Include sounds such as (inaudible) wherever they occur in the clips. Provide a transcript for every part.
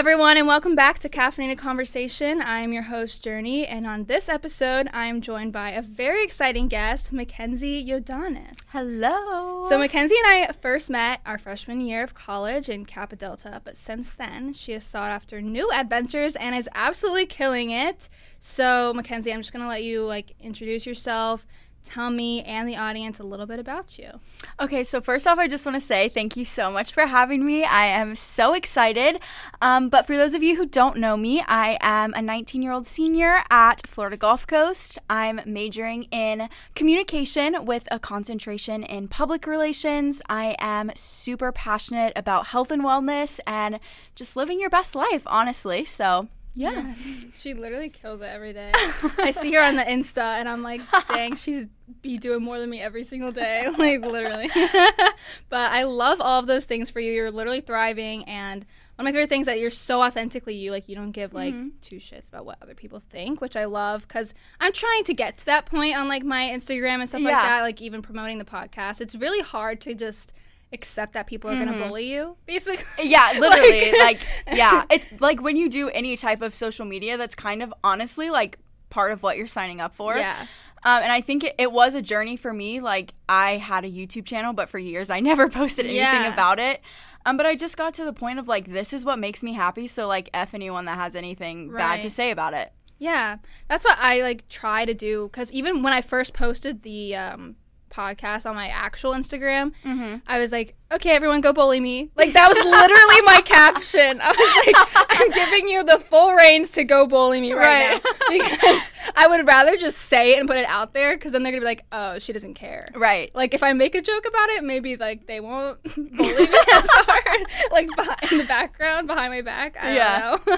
everyone, and welcome back to Caffeinated Conversation. I'm your host, Journey, and on this episode, I'm joined by a very exciting guest, Mckenzie Yodonis. Hello. So, Mckenzie and I first met our freshman year of college in Kappa Delta, but since then, she has sought after new adventures and is absolutely killing it. So, Mckenzie, I'm just gonna let you like introduce yourself, tell me and the audience a little bit about you. Okay, so first off, I just want to say thank you so much for having me. I am so excited. Um, but for those of you who don't know me, I am a 19 year old senior at Florida Gulf Coast. I'm majoring in communication with a concentration in public relations. I am super passionate about health and wellness and just living your best life, honestly. So, yeah. Yes, she literally kills it every day. (laughs) I see her on the Insta, and I'm like, dang, she's be doing more than me every single day, (laughs) like literally. (laughs) but I love all of those things for you. You're literally thriving, and one of my favorite things that you're so authentically you. Like you don't give like Mm-hmm. two shits about what other people think, which I love because I'm trying to get to that point on like my Instagram and stuff like that. Like even promoting the podcast, it's really hard to just accept that people are gonna Mm-hmm. bully you, basically. Yeah, (laughs) literally. Like- like, yeah. (laughs) It's like when you do any type of social media, that's kind of honestly like part of what you're signing up for. Yeah. Um, and I think it, it was a journey for me. Like, I had a YouTube channel, but for years I (laughs) never posted anything Yeah. about it. Um, but I just got to the point of like, this is what makes me happy. So, like, F anyone that has anything bad to say about it. Yeah, that's what I like try to do because even when I first posted the um, podcast on my actual Instagram, Mm-hmm. I was like, "Okay, everyone, go bully me." Like that was literally my (laughs) caption. I was like, "I'm giving you the full reins to go bully me right, Right. now," (laughs) because I would rather just say it and put it out there because then they're gonna be like, "Oh, she doesn't care." Right. Like if I make a joke about it, maybe like they won't (laughs) bully me as hard, like in the background, behind my back. I Yeah. don't know.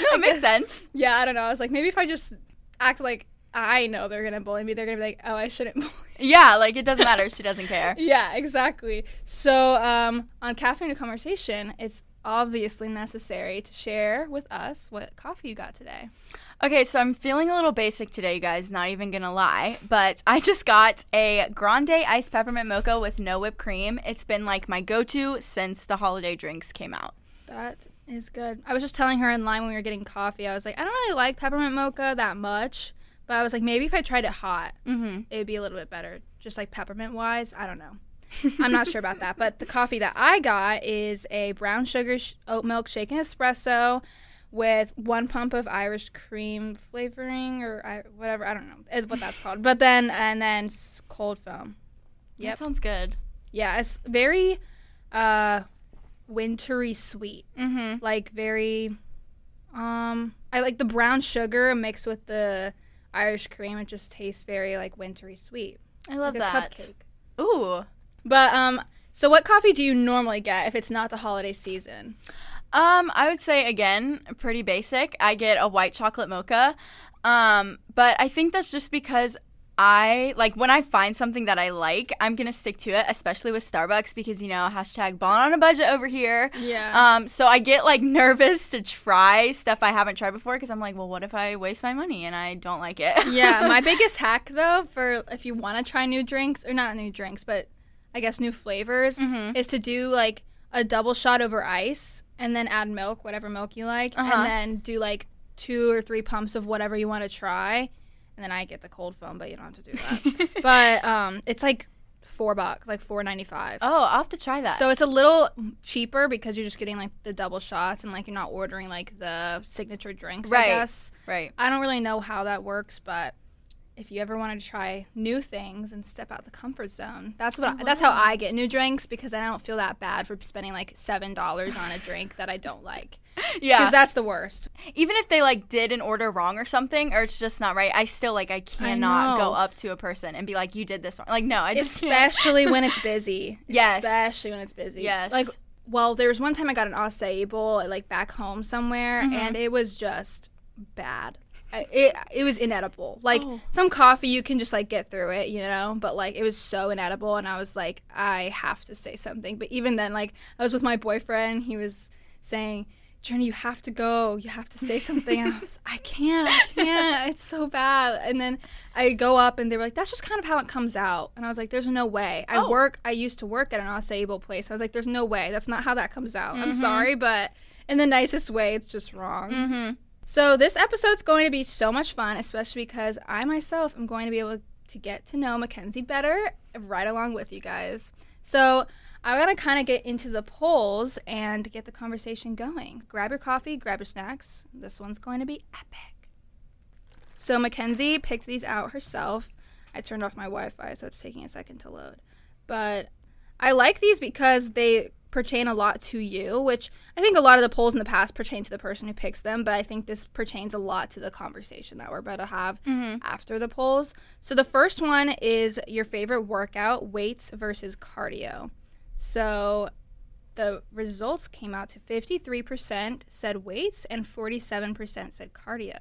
No, it makes sense. Yeah, I don't know. I was like, maybe if I just act like I know they're gonna bully me, they're gonna be like, oh, I shouldn't (laughs) bully. Yeah, like, it doesn't matter. She doesn't care. (laughs) yeah, exactly. So, um, on caffeine conversation, it's obviously necessary to share with us what coffee you got today. Okay, so I'm feeling a little basic today, you guys, not even gonna lie. But I just got a grande iced peppermint mocha with no whipped cream. It's been like my go to since the holiday drinks came out. That is good. I was just telling her in line when we were getting coffee. I was like, I don't really like peppermint mocha that much, but I was like, maybe if I tried it hot, Mm-hmm. it would be a little bit better, just like peppermint wise. I don't know. I'm not sure about that, but the coffee that I got is a brown sugar sh- oat milk shaken espresso with one pump of Irish cream flavoring or I, whatever. I don't know eh, what that's called, but then and then cold foam. Yep. That sounds good. Yeah, it's very uh wintry sweet. Mm-hmm. Like very um I like the brown sugar mixed with the Irish cream. It just tastes very like wintry sweet. I love like that. cupcake. Ooh. But um so what coffee do you normally get if it's not the holiday season? Um, I would say again, pretty basic. I get a white chocolate mocha. Um, but I think that's just because I like when I find something that I like, I'm gonna stick to it, especially with Starbucks because you know, hashtag balling on a budget over here. Yeah. Um, so I get like (laughs) nervous to try stuff I haven't tried before because I'm like, well, what if I waste my money and I don't like it? (laughs) yeah, my biggest hack though for if you want to try new drinks or not new drinks, but I guess new flavors Mhm. is to do like a double shot over ice and then add milk, whatever milk you like, Uh-huh. and then do like two or three pumps of whatever you want to try, and then I get the cold foam, but you don't have to do that. (laughs) but um, it's like four bucks, like four ninety five. oh, I'll have to try that. So it's a little cheaper because you're just getting like the double shots and like you're not ordering like the signature drinks. I Right. guess. right. I don't really know how that works, but if you ever wanted to try new things and step out the comfort zone, that's what I, that's how I get new drinks because I don't feel that bad for spending like seven dollars on a drink that I don't like. (laughs) Yeah. because that's the worst. even if they like did an order wrong or something or it's just not right i still like i cannot know. go up to a person and be like you did this wrong like no i just. Especially when it's (laughs) busy. Yes. Especially when it's busy. Yes. Like, well, there was one time I got an acai bowl at, like back home somewhere, Mm-hmm. and it was just bad. It, it was inedible. Like Oh. some coffee, you can just like get through it, you know. But like it was so inedible, and I was like, I have to say something. But even then, like I was with my boyfriend, he was saying, Journey, you have to go. You have to say something. And I was, I can't, I can't. It's so bad. And then I go up and they were like, that's just kind of how it comes out. And I was like, there's no way. I Oh. work, I used to work at an acai place. I was like, there's no way. That's not how that comes out. I'm sorry, but in the nicest way. It's just wrong. Mm-hmm. So this episode's going to be so much fun, especially because I myself am going to be able to get to know Mckenzie better right along with you guys. So I'm gonna kind of get into the polls and get the conversation going. Grab your coffee, grab your snacks. This one's going to be epic. So Mckenzie picked these out herself. I turned off my Wi-Fi, so it's taking a second to load. But I like these because they pertain a lot to you, which I think a lot of the polls in the past pertain to the person who picks them, but I think this pertains a lot to the conversation that we're about to have after the polls. So the first one is your favorite workout, weights versus cardio. So the results came out to 53% said weights and 47% said cardio.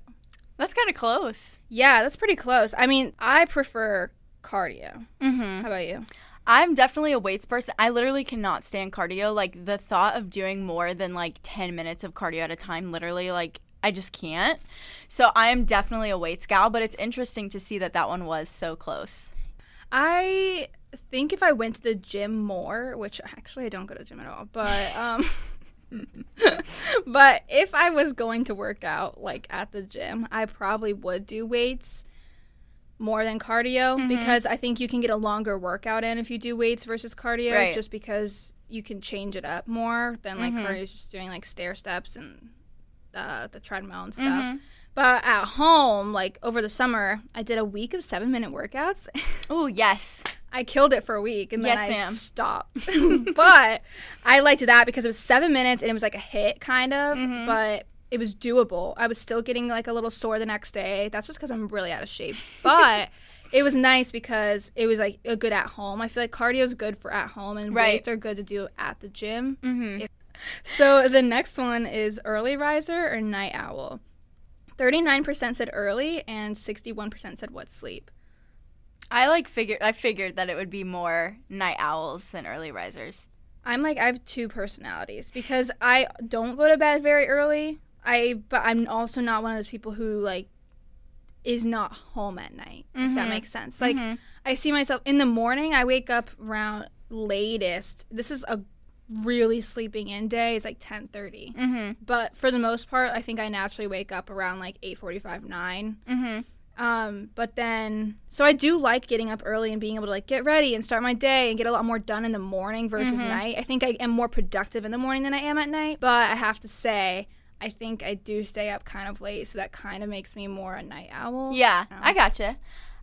That's kind of close. Yeah, that's pretty close. I mean, I prefer cardio. Mm-hmm. How about you? I'm definitely a weights person. I literally cannot stand cardio. Like the thought of doing more than like 10 minutes of cardio at a time, literally, like I just can't. So I'm definitely a weights gal, but it's interesting to see that that one was so close. I think if I went to the gym more, which actually I don't go to the gym at all, but um (laughs) but if I was going to work out like at the gym, I probably would do weights more than cardio Mm-hmm. because I think you can get a longer workout in if you do weights versus cardio Right. just because you can change it up more than like Mhm. cardio is just doing like stair steps and uh, the treadmill and stuff. Mhm. But at home, like over the summer, I did a week of seven minute workouts. (laughs) Oh, yes. I killed it for a week and then Yes, I ma'am. stopped. (laughs) (laughs) but I liked that because it was seven minutes and it was like a HIIT kind of, Mhm. but it was doable. I was still getting like a little sore the next day. That's just because I'm really out of shape. But (laughs) it was nice because it was like a good at home. I feel like cardio is good for at home and Right. weights are good to do at the gym. Mm-hmm. So the next one is early riser or night owl. 39% said early and 61% said what sleep. I like figured I figured that it would be more night owls than early risers. I'm like I have two personalities because I don't go to bed very early. I but I'm also not one of those people who like is not home at night. If that Mhm. makes sense. Like Mhm. I see myself in the morning. I wake up around latest. This is a really sleeping in day. It's like 10:30. Mm-hmm. But for the most part, I think I naturally wake up around like 8:45, 9. Mm-hmm. Um, but then, so I do like getting up early and being able to like get ready and start my day and get a lot more done in the morning versus Mhm. night. I think I am more productive in the morning than I am at night. But I have to say, I think I do stay up kind of late, so that kind of makes me more a night owl. Yeah. I gotcha.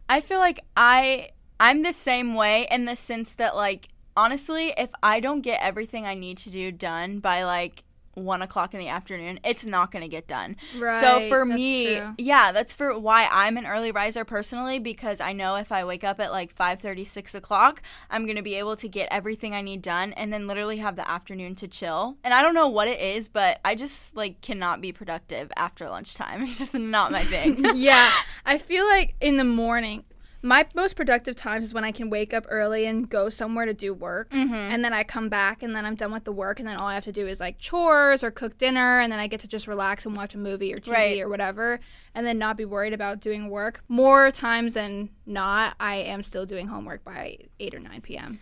I feel like I I'm the same way in the sense that like honestly, if I don't get everything I need to do done by like one o'clock in the afternoon, it's not gonna get done. Right. so for me, true. yeah, that's for why I'm an early riser personally because I know if I wake up at like 5:30, 6 o'clock, I'm gonna be able to get everything I need done and then literally have the afternoon to chill. And I don't know what it is, but I just like cannot be productive after lunchtime. (laughs) It's just not my thing. (laughs) yeah, I feel like in the morning, my most productive times is when I can wake up early and go somewhere to do work. Mhm. And then I come back and then I'm done with the work. And then all I have to do is like chores or cook dinner. And then I get to just relax and watch a movie or TV Right. or whatever. And then not be worried about doing work. More times than not, I am still doing homework by 8 or 9 p.m.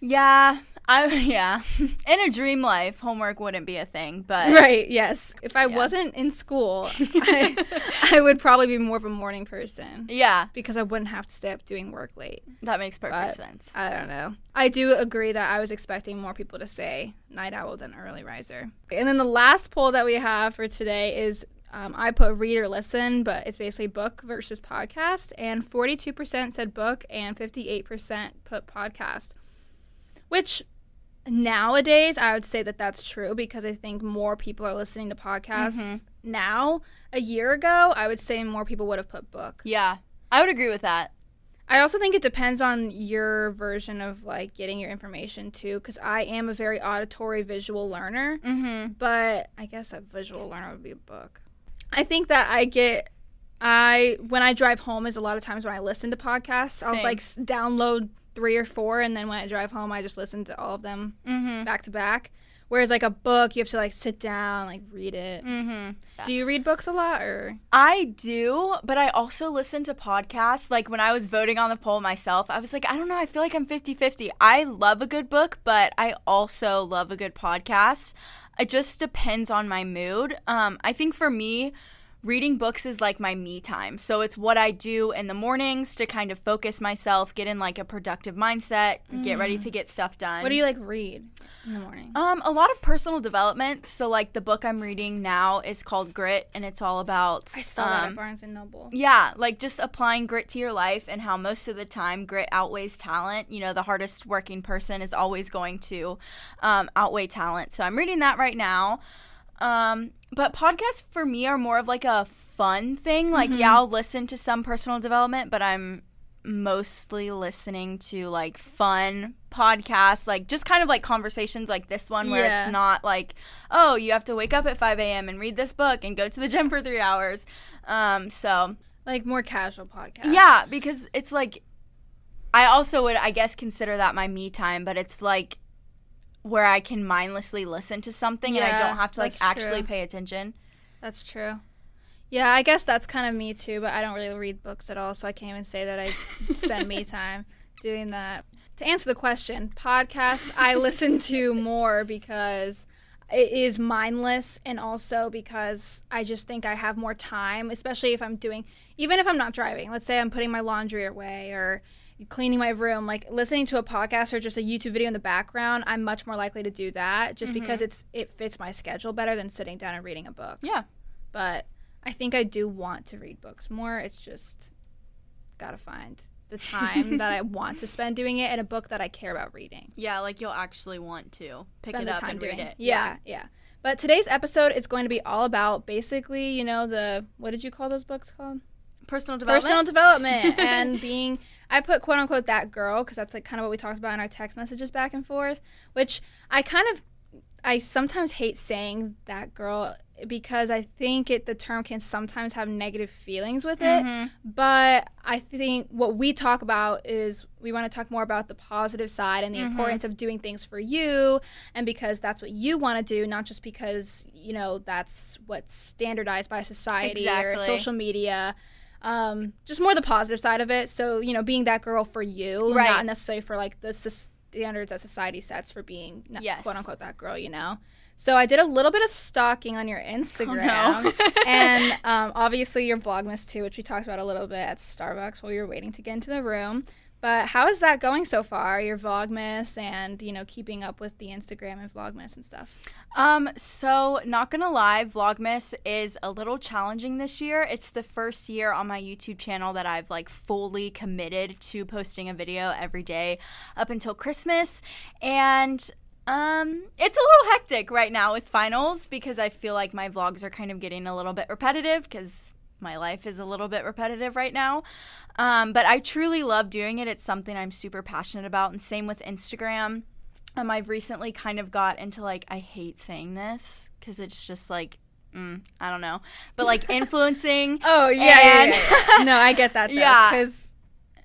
Yeah, I (laughs) yeah. In a dream life, homework wouldn't be a thing, but Right, yes. If I Yeah. wasn't in school, (laughs) I, I would probably be more of a morning person yeah, because I wouldn't have to stay up doing work late. that makes perfect But- sense. I don't know. I do agree that I was expecting more people to say night owl than early riser. And then the last poll that we have for today is um, I put read or listen, but it's basically book versus podcast. And 42% said book and 58% put podcast. Which nowadays I would say that that's true because I think more people are listening to podcasts Mhm. now. A year ago, I would say more people would have put book. Yeah, I would agree with that. I also think it depends on your version of like getting your information too, because I am a very auditory visual learner, Mm-hmm. but I guess a visual learner would be a book. I think that I get, I when I drive home is a lot of times when I listen to podcasts. I'll like download three or four, and then when I drive home, I just listen to all of them Mm-hmm. back to back. Whereas like a book, you have to like sit down, like read it. Mm-hmm. Do you read books a lot or? I do, but I also listen to podcasts. Like when I was voting on the poll myself, I was like, I don't know, I feel like I'm 50 50. I love a good book, but I also love a good podcast. it just depends on my mood. Um, I think for me, reading books is like my me time. So it's what I do in the mornings to kind of focus myself, get in like a productive mindset, get ready to get stuff done. What do you like read in the morning? Um, a lot of personal development. So like the book I'm reading now is called Grit, and it's all about. I saw that um, at Barnes and Noble. yeah, like just applying grit to your life and how most of the time grit outweighs talent. You know, the hardest working person is always going to um, outweigh talent. So I'm reading that right now. Um, but podcasts for me are more of like a fun thing. Like, yeah, I'll listen to some personal development, but I'm mostly listening to like fun podcasts, like just kind of like conversations like this one where Yeah. it's not like, oh, you have to wake up at 5 a.m. and read this book and go to the (laughs) gym for three hours. Um, so Like more casual podcasts. yeah, because it's like I also would I guess consider that my me time, but it's like where I can mindlessly listen to something and I don't have to like actually true. pay attention. That's true. Yeah, I guess that's kind of me too, but I don't really read books at all, so I can't even say that I spend me (laughs) time doing that. To answer the question, podcasts I listen to (laughs) more because it is mindless and also because I just think I have more time, especially if I'm doing even if I'm not driving. Let's say I'm putting my laundry away or cleaning my room, like listening to a podcast or just a YouTube video in the background, I'm much more likely to do that just mm-hmm. because it's it fits my schedule better than sitting down and reading a book Yeah. but I think I do want to read books more. It's just gotta find the time that I (laughs) want to spend doing it and a book that I care about reading. Yeah, like you'll actually want to pick Spend it up time and read it. Yeah, yeah. But today's episode is going to be all about basically, you know, the what did you call those books called? Personal development. Personal development (laughs) and being I put quote unquote that girl because that's like kind of what we talked about in our text messages back and forth, which I kind of I sometimes hate saying that girl because I think it the term can sometimes have negative feelings with it. Mhm. But I think what we talk about is we want to talk more about the positive side and the Mhm. importance of doing things for you and because that's what you want to do, not just because, you know, that's what's standardized by society or social media. Um, just more the positive side of it. So, you know, being that girl for you, Right. not necessarily for like the standards that society sets for being Yes. quote unquote that girl, you know? So I did a little bit of stalking on your Instagram. Oh, no. (laughs) and um, obviously your Vlogmas too, which we talked about a little bit at Starbucks while you were waiting to get into the room. But how is that going so far? Your Vlogmas and you know keeping up with the Instagram and Vlogmas and stuff. Um, so not gonna lie, Vlogmas is a little challenging this year. It's the first year on my YouTube channel that I've like fully committed to posting a video every day up until Christmas. And um, it's a little hectic right now with finals because I feel like my vlogs are kind of getting a little bit repetitive because my life is a little bit repetitive right now. Um, but I truly love doing it. It's something I'm super passionate about. And same with Instagram. Um, I've recently kind of got into like, I hate saying this because it's just like, mm, I don't know, but like (laughs) influencing. Oh yeah, yeah, yeah, (laughs) no, I get that. Though, Yeah. because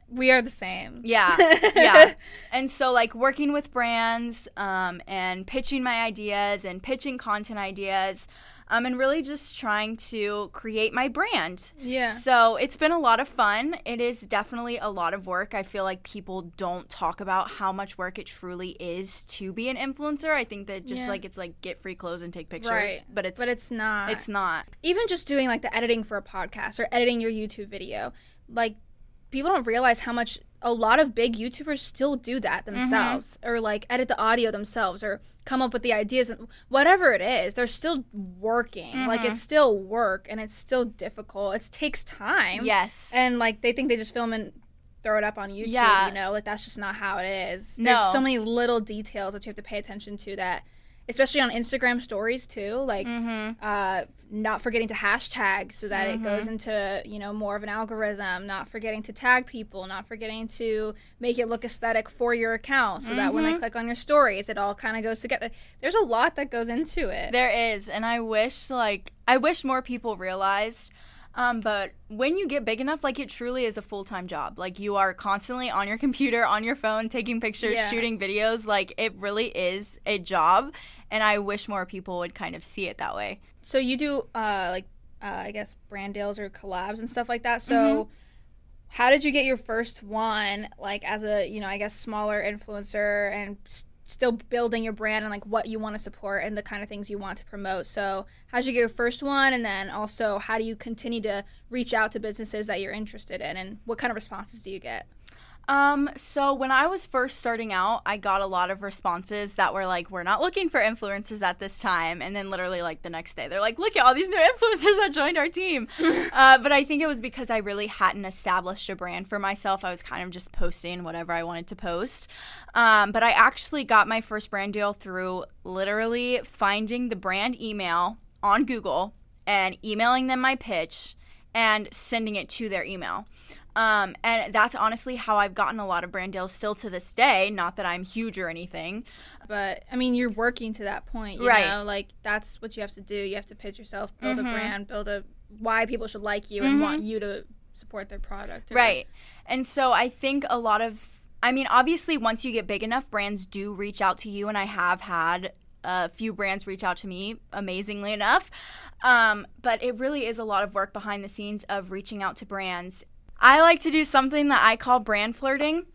we are the same. Yeah, (laughs) yeah. And so, like, working with brands um, and pitching my ideas and pitching content ideas um, and really just trying to create my brand. Yeah. So, it's been a lot of fun. It is definitely a lot of work. I feel like people don't talk about how much work it truly is to be an influencer. I think that just Yeah. like it's like get free clothes and take pictures. Right. But it's, But it's not. it's not. even just doing like the editing for a podcast or editing your YouTube video, like people don't realize how much a lot of big YouTubers still do that mm-hmm. themselves or like edit the audio themselves or come up with the ideas and whatever it is, they're still working. Like mm-hmm. it's still work and it's still difficult. It takes time. Yes. And like they think they just film and throw it up on YouTube, Yeah. you know, like that's just not how it is. No. There's so many little details that you have to pay attention to that especially on Instagram stories too, like Mm-hmm. uh, not forgetting to hashtag so that it goes into you know more of an algorithm. Not forgetting to tag people. Not forgetting to make it look aesthetic for your account so that when they click on your stories, it all kind of goes together. There's a lot that goes into it. There is, and I wish like I wish more people realized. Um, but when you get big enough, like it truly is a full time job. Like you are constantly on your computer, on your phone, taking pictures, Yeah. shooting videos. Like it really is a job, and I wish more people would kind of see it that way. so you do uh, like uh, I guess brand deals or collabs and stuff like that. So. How did you get your first one, like as a you know, I guess smaller influencer, and s- still building your brand and like what you want to support and the kind of things you want to promote. So, how'd you get your first one? And then also, how do you continue to reach out to businesses that you're interested in? And what kind of responses do you get? Um, so when I was first starting out, I got a lot of responses that were like, we're not looking for influencers at this time. And then literally like the next day, they're like, look at all these new (laughs) influencers that joined our team. (laughs) uh, but I think it was because I really hadn't established a brand for myself. I was kind of just posting whatever I wanted to post. Um, but I actually got my first brand deal through literally finding the brand email on Google and emailing them my pitch and sending it to their email. Um, and that's honestly how I've gotten a lot of brand deals still to this day. Not that I'm huge or anything. But I mean, you're working to that point, you Right. know? Like that's what you have to do. You have to pitch yourself, build Mhm. a brand, build a why people should like you and want you to support their product. or- Right. And so I think a lot of, I mean, obviously, once you get big enough, brands do reach out to you. And I have had a few brands reach out to me, amazingly enough. Um, but it really is a lot of work behind the scenes of reaching out to brands. I like to do something that I call brand flirting.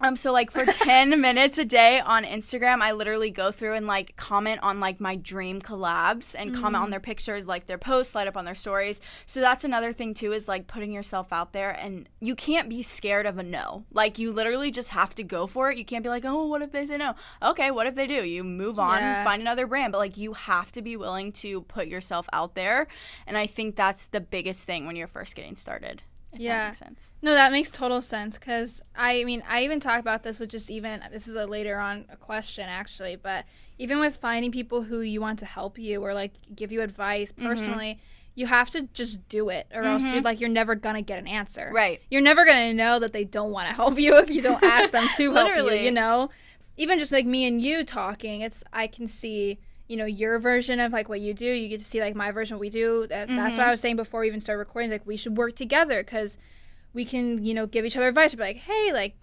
Um, so like for 10 (laughs) minutes a day on Instagram, I literally go through and like comment on like my dream collabs and comment on their pictures, like their posts, light up on their stories. So that's another thing too is like putting yourself out there and you can't be scared of a no. Like you literally just have to go for it. You can't be like, oh, what if they say no? Okay, what if they do? You move on, Yeah. find another brand. But like you have to be willing to put yourself out there. And I think that's the biggest thing when you're first getting started. Yeah. makes sense. No, that makes total sense because I mean, I even talk about this with just even this is a later on a question actually, but even with finding people who you want to help you or like give you advice Mm-hmm. personally, you have to just do it or else, dude, like you're never gonna get an answer. Right. You're never gonna know that they don't want to help you if you don't ask them to help you. You know, even just like me and you talking, it's I can see. You know your version of like what you do. You get to see like my version what we do. That, That's Mm-hmm. what I was saying before we even started recording. Like we should work together because we can, you know, give each other advice. Be like, hey, like,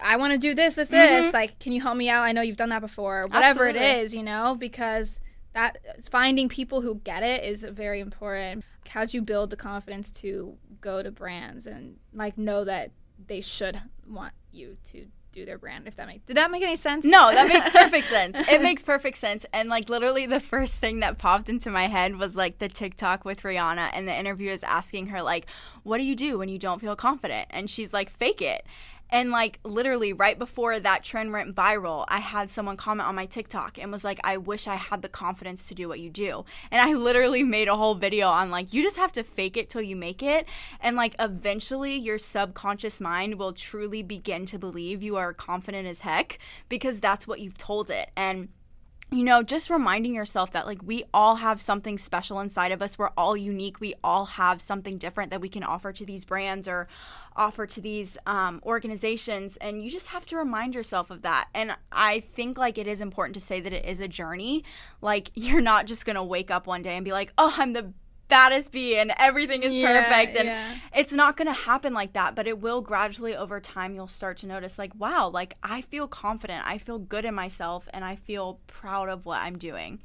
I want to do this, this, this. Like, can you help me out? I know you've done that before. Whatever it Absolutely. is, you know, because that finding people who get it is very important. How'd you build the confidence to go to brands and like know that they should want you to do their brand? If that make did that make any sense? No, that makes (laughs) perfect sense. It makes perfect sense. And like literally the first thing that popped into my head was like the TikTok with Rihanna and the interviewer is asking her like, "What do you do when you don't feel confident?" And she's like, "Fake it." And like literally right before that trend went viral, I had someone comment on my TikTok and was like, "I wish I had the confidence to do what you do." And I literally made a whole video on like you just have to fake it till you make it and like eventually your subconscious mind will truly begin to believe you are confident as heck because that's what you've told it. And you know, just reminding yourself that like we all have something special inside of us. We're all unique. We all have something different that we can offer to these brands or offer to these um, organizations. And you just have to remind yourself of that. And I think like it is important to say that it is a journey. Like (laughs) you're not just going to wake up one day and be like, oh, I'm the baddest bee and everything is Yeah, perfect. And yeah. it's not going to happen like that, but it will gradually over time. You'll start to notice, like, wow, like I feel confident. I feel good in myself and I feel proud of what I'm doing.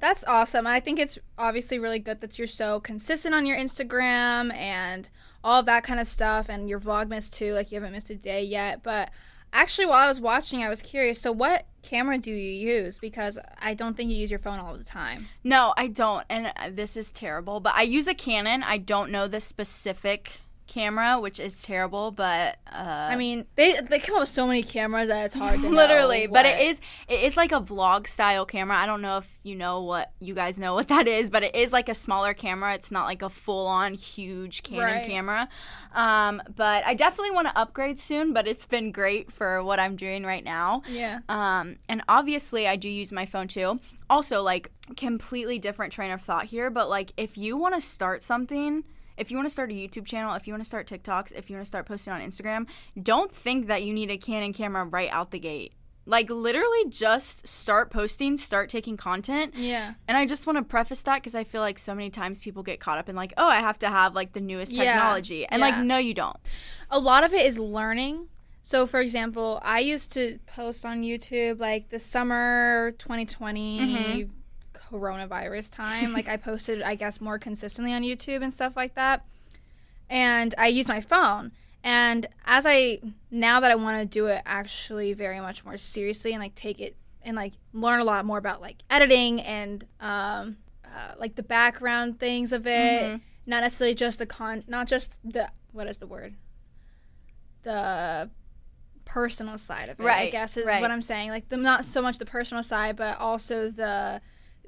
That's awesome. I think it's obviously really good that you're so consistent on your Instagram and all that kind of stuff and your Vlogmas too. Like you haven't missed a day yet. But actually, while I was watching, I was curious. So, what camera do you use? Because I don't think you use your phone all the time. No, I don't. And this is terrible, but I use a Canon. I don't know the specific camera, which is terrible, but uh, I mean, they they come up with so many cameras that it's hard to (laughs) literally but it is it is like a vlog style camera i don't know if you know what you guys know what that is but it is like a smaller camera it's not like a full-on huge canon Right. camera um, but i definitely want to upgrade soon but it's been great for what i'm doing right now Yeah. um, and obviously, I do use my phone too. Also, like, completely different train of thought here, but like, if you want to start something, if you want to start a YouTube channel, if you want to start TikToks, if you want to start posting on Instagram, don't think that you need a Canon camera right out the gate. Like, literally, just start posting, start taking content. Yeah. And I just want to preface that because I feel like so many times people get caught up in, like, oh, I have to have like the newest Yeah, technology. And, yeah. like, no, you don't. a lot of it is learning. So, for example, I used to post on YouTube like the summer 2020 Mm-hmm. Coronavirus time. like, (laughs) I posted, I guess, more consistently on YouTube and stuff like that. And I used my phone. And as I now that I want to do it actually very much more seriously and like take it and like learn a lot more about like editing and um uh, like the background things of it, Mhm. not necessarily just the con, not just the what is the word, the personal side of it. Right, I guess is right. what I'm saying. Like the not so much the personal side, but also the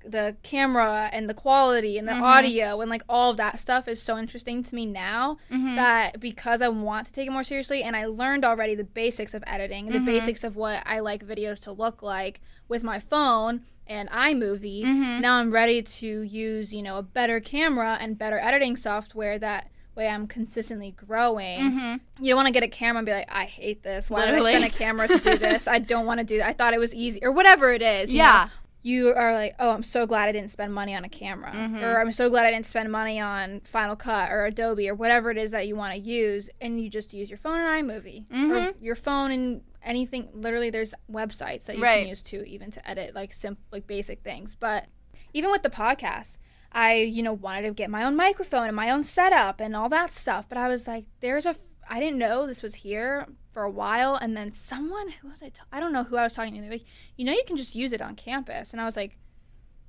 the camera and the quality and the Mhm. audio and like all of that stuff is so interesting to me now Mhm. that because I want to take it more seriously and I learned already the basics of editing, the Mhm. basics of what I like videos to look like with my phone and iMovie. Mhm. Now I'm ready to use, you know, a better camera and better editing software that way I'm consistently growing. Mhm. You don't want to get a camera and be like, I hate this. Why Literally. did I spend a camera to do this? I don't want to do that. I thought it was easy or whatever it is. you know? You are like, oh, I'm so glad I didn't spend money on a camera, Mhm. or I'm so glad I didn't spend money on Final Cut or Adobe or whatever it is that you want to use, and you just use your phone and iMovie or Mhm. your phone and anything. Literally, there's websites that you Right. can use to even to edit like simple, like basic things. But even with the podcast, I you know wanted to get my own microphone and my own setup and all that stuff. But I was like, there's a f- I didn't know this was here for a while, and then someone who was I? I don't know who I was talking to. They're like, you know, you can just use it on campus, and I was like,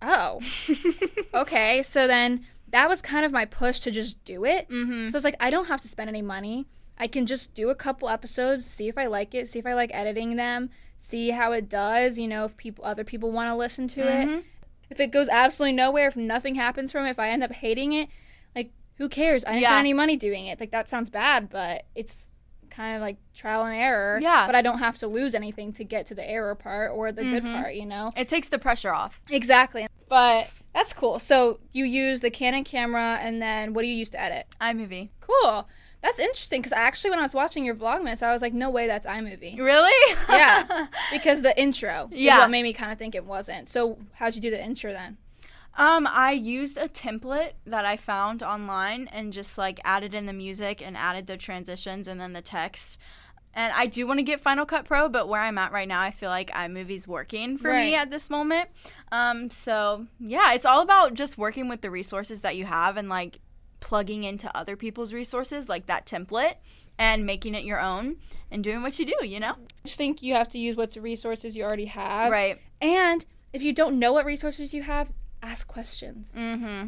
oh, (laughs) okay. So then that was kind of my push to just do it. Mhm. So it's like I don't have to spend any money. I can just do a couple episodes, see if I like it, see if I like editing them, see how it does. You know, if people other people want to listen to it. Mhm. If it goes absolutely nowhere, if nothing happens from it, if I end up hating it, like who cares? I didn't Yeah. spend any money doing it. Like that sounds bad, but it's kind of like trial and error. Yeah. But I don't have to lose anything to get to the error part or the good Mhm. part, you know? It takes the pressure off. Exactly. But that's cool. So you use the Canon camera and then what do you use to edit? iMovie. Cool. That's interesting because actually when I was watching your Vlogmas, I was like, no way that's iMovie. Really? Yeah. (laughs) because the intro is Yeah. what made me kind of think it wasn't. So how'd you do the intro then? Um, I used a template that I found online and just like added in the music and added the transitions and then the text. And I do want to get Final Cut Pro, but where I'm at right now, I feel like iMovie's working for me at this moment. Um, so yeah, it's all about just working with the resources that you have and like plugging into other people's resources, like that template, and making it your own and doing what you do. You know? I just think you have to use what resources you already have. Right. And if you don't know what resources you have, ask questions. Mm-hmm.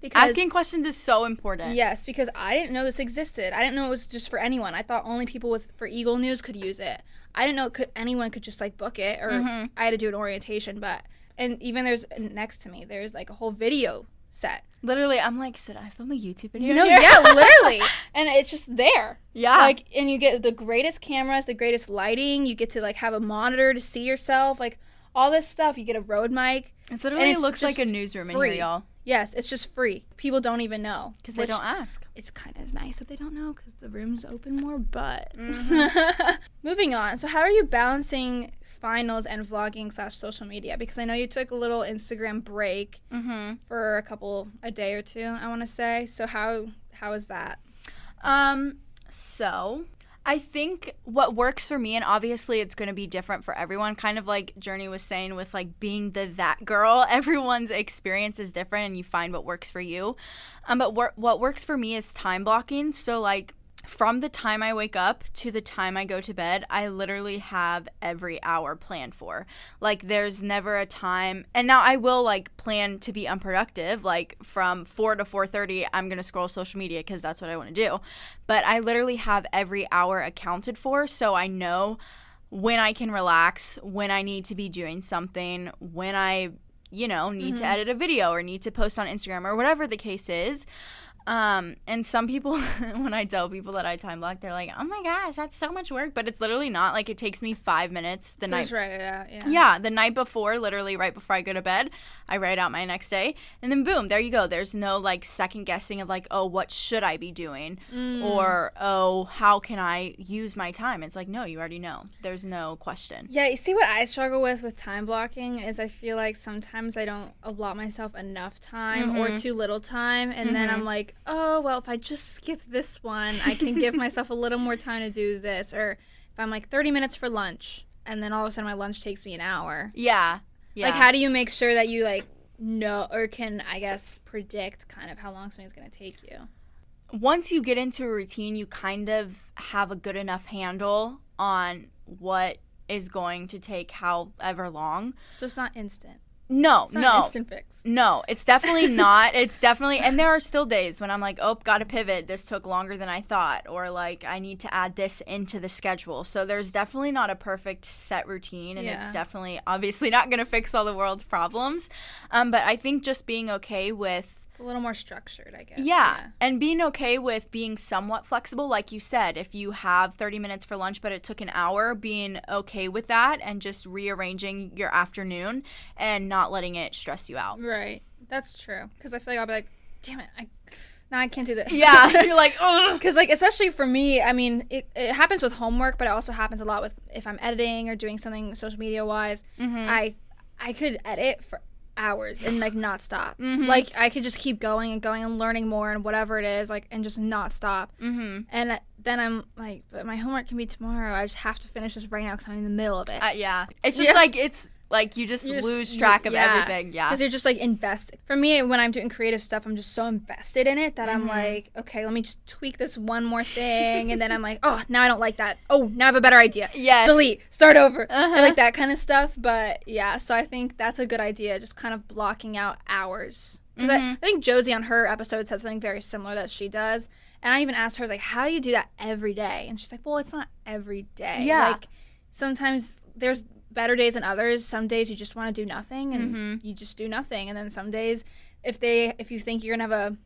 Because Asking questions is so important. Yes, because I didn't know this existed. I didn't know it was just for anyone. I thought only people with for Eagle News could use it. I didn't know it could anyone could just like book it or Mhm. I had to do an orientation, but and even there's next to me there's like a whole video set. Literally, I'm like, should I film a YouTube video? No, here? yeah, (laughs) literally. And it's just there. yeah. Like and you get the greatest cameras, the greatest lighting, you get to like have a monitor to see yourself, like all this stuff. You get a Rode mic. It literally it's looks like a newsroom in free. here, y'all. Yes, it's just free. People don't even know Because they don't ask. it's kind of nice that they don't know because the rooms open more. But Mhm. (laughs) moving on. So, how are you balancing finals and vlogging slash social media? Because I know you took a little Instagram break Mm-hmm. for a couple, a day or two. I want to say. So how how is that? Um, so I think what works for me, and obviously it's going to be different for everyone, kind of like Journey was saying with like being the that girl, (laughs) everyone's experience is different and you find what works for you. Um, but wor- what works for me is time blocking. So, like, from the time I wake up to the time I go to bed, I literally have every hour planned for. Like there's never a time and now I will like plan to be unproductive like from 4 to 4:30 I'm going to scroll social media cuz that's what I want to do. But I literally have every hour accounted for so I know when I can relax, when I need to be doing something, when I you know, need to mm-hmm. edit a video or need to post on Instagram or whatever the case is. Um, and some people, (laughs) when I tell people that I time block, they're like, "Oh my gosh, that's so much work!" But it's literally not. Like it takes me five minutes the night. Just write it out. Yeah. Yeah, the night before, literally right before I go to bed, I write out my next day, and then boom, there you go. There's no like second guessing of like, oh, what should I be doing, Mm. or oh, how can I use my time? It's like, no, you already know. There's no question. Yeah, you see what I struggle with with time blocking is I feel like sometimes I don't allot myself enough time or Mhm. too little time and then Mhm. I'm like, "Oh, well, if I just skip this one, I can give (laughs) myself a little more time to do this." Or if I'm like 30 minutes for lunch and then all of a sudden my lunch takes me an hour. Yeah, yeah. Like how do you make sure that you like know or can I guess predict kind of how long something's going to take you? once you get into a routine, you kind of have a good enough handle on what is going to take however long. So it's not instant. No, It's not no. instant fix. No, it's definitely (laughs) not. It's definitely, and there are still days when I'm like, oh, gotta pivot. This took longer than I thought, or like, I need to add this into the schedule. So there's definitely not a perfect set routine, and it's definitely, obviously, not gonna fix all the world's problems. Um, but I think just being okay with It's a little more structured, I guess. yeah. And being okay with being somewhat flexible, like you said, if you have 30 minutes for lunch, but it took an hour, being okay with that and just rearranging your afternoon and not letting it stress you out. Right. That's true. Because I feel like I'll be like, damn it, I now I can't do this. Yeah. (laughs) You're like, ugh. Because like especially for me, I mean, it, it happens with homework, but it also happens a lot with if I'm editing or doing something social media wise. Mm-hmm. I I could edit for hours and like not stop. Mm-hmm. Like I could just keep going and going and learning more and whatever it is, like and just not stop. Mm-hmm. And then I'm like, but my homework can be tomorrow. I just have to finish this right now because I'm in the middle of it. Uh, yeah. It's just Yeah. like, it's like you just You just- lose track of yeah. everything. Yeah. because you're just like invested. For me, when I'm doing creative stuff, I'm just so invested in it that I'm like, okay, let me just tweak this one more thing, and then I'm like, (laughs) oh, now I don't like that. Oh, now I have a better idea. Yeah. Delete, start over, Uh-huh. I like that kind of stuff. But yeah, so I think that's a good idea, just kind of blocking out hours. Because I, I think Josie on her episode said something very similar that she does. And I even asked her, like, how do you do that every day? And she's like, well, it's not every day. Yeah. Like, sometimes there's better days than others. Some days you just want to do nothing and you just do nothing. And then some days, if they, if you think you're gonna have a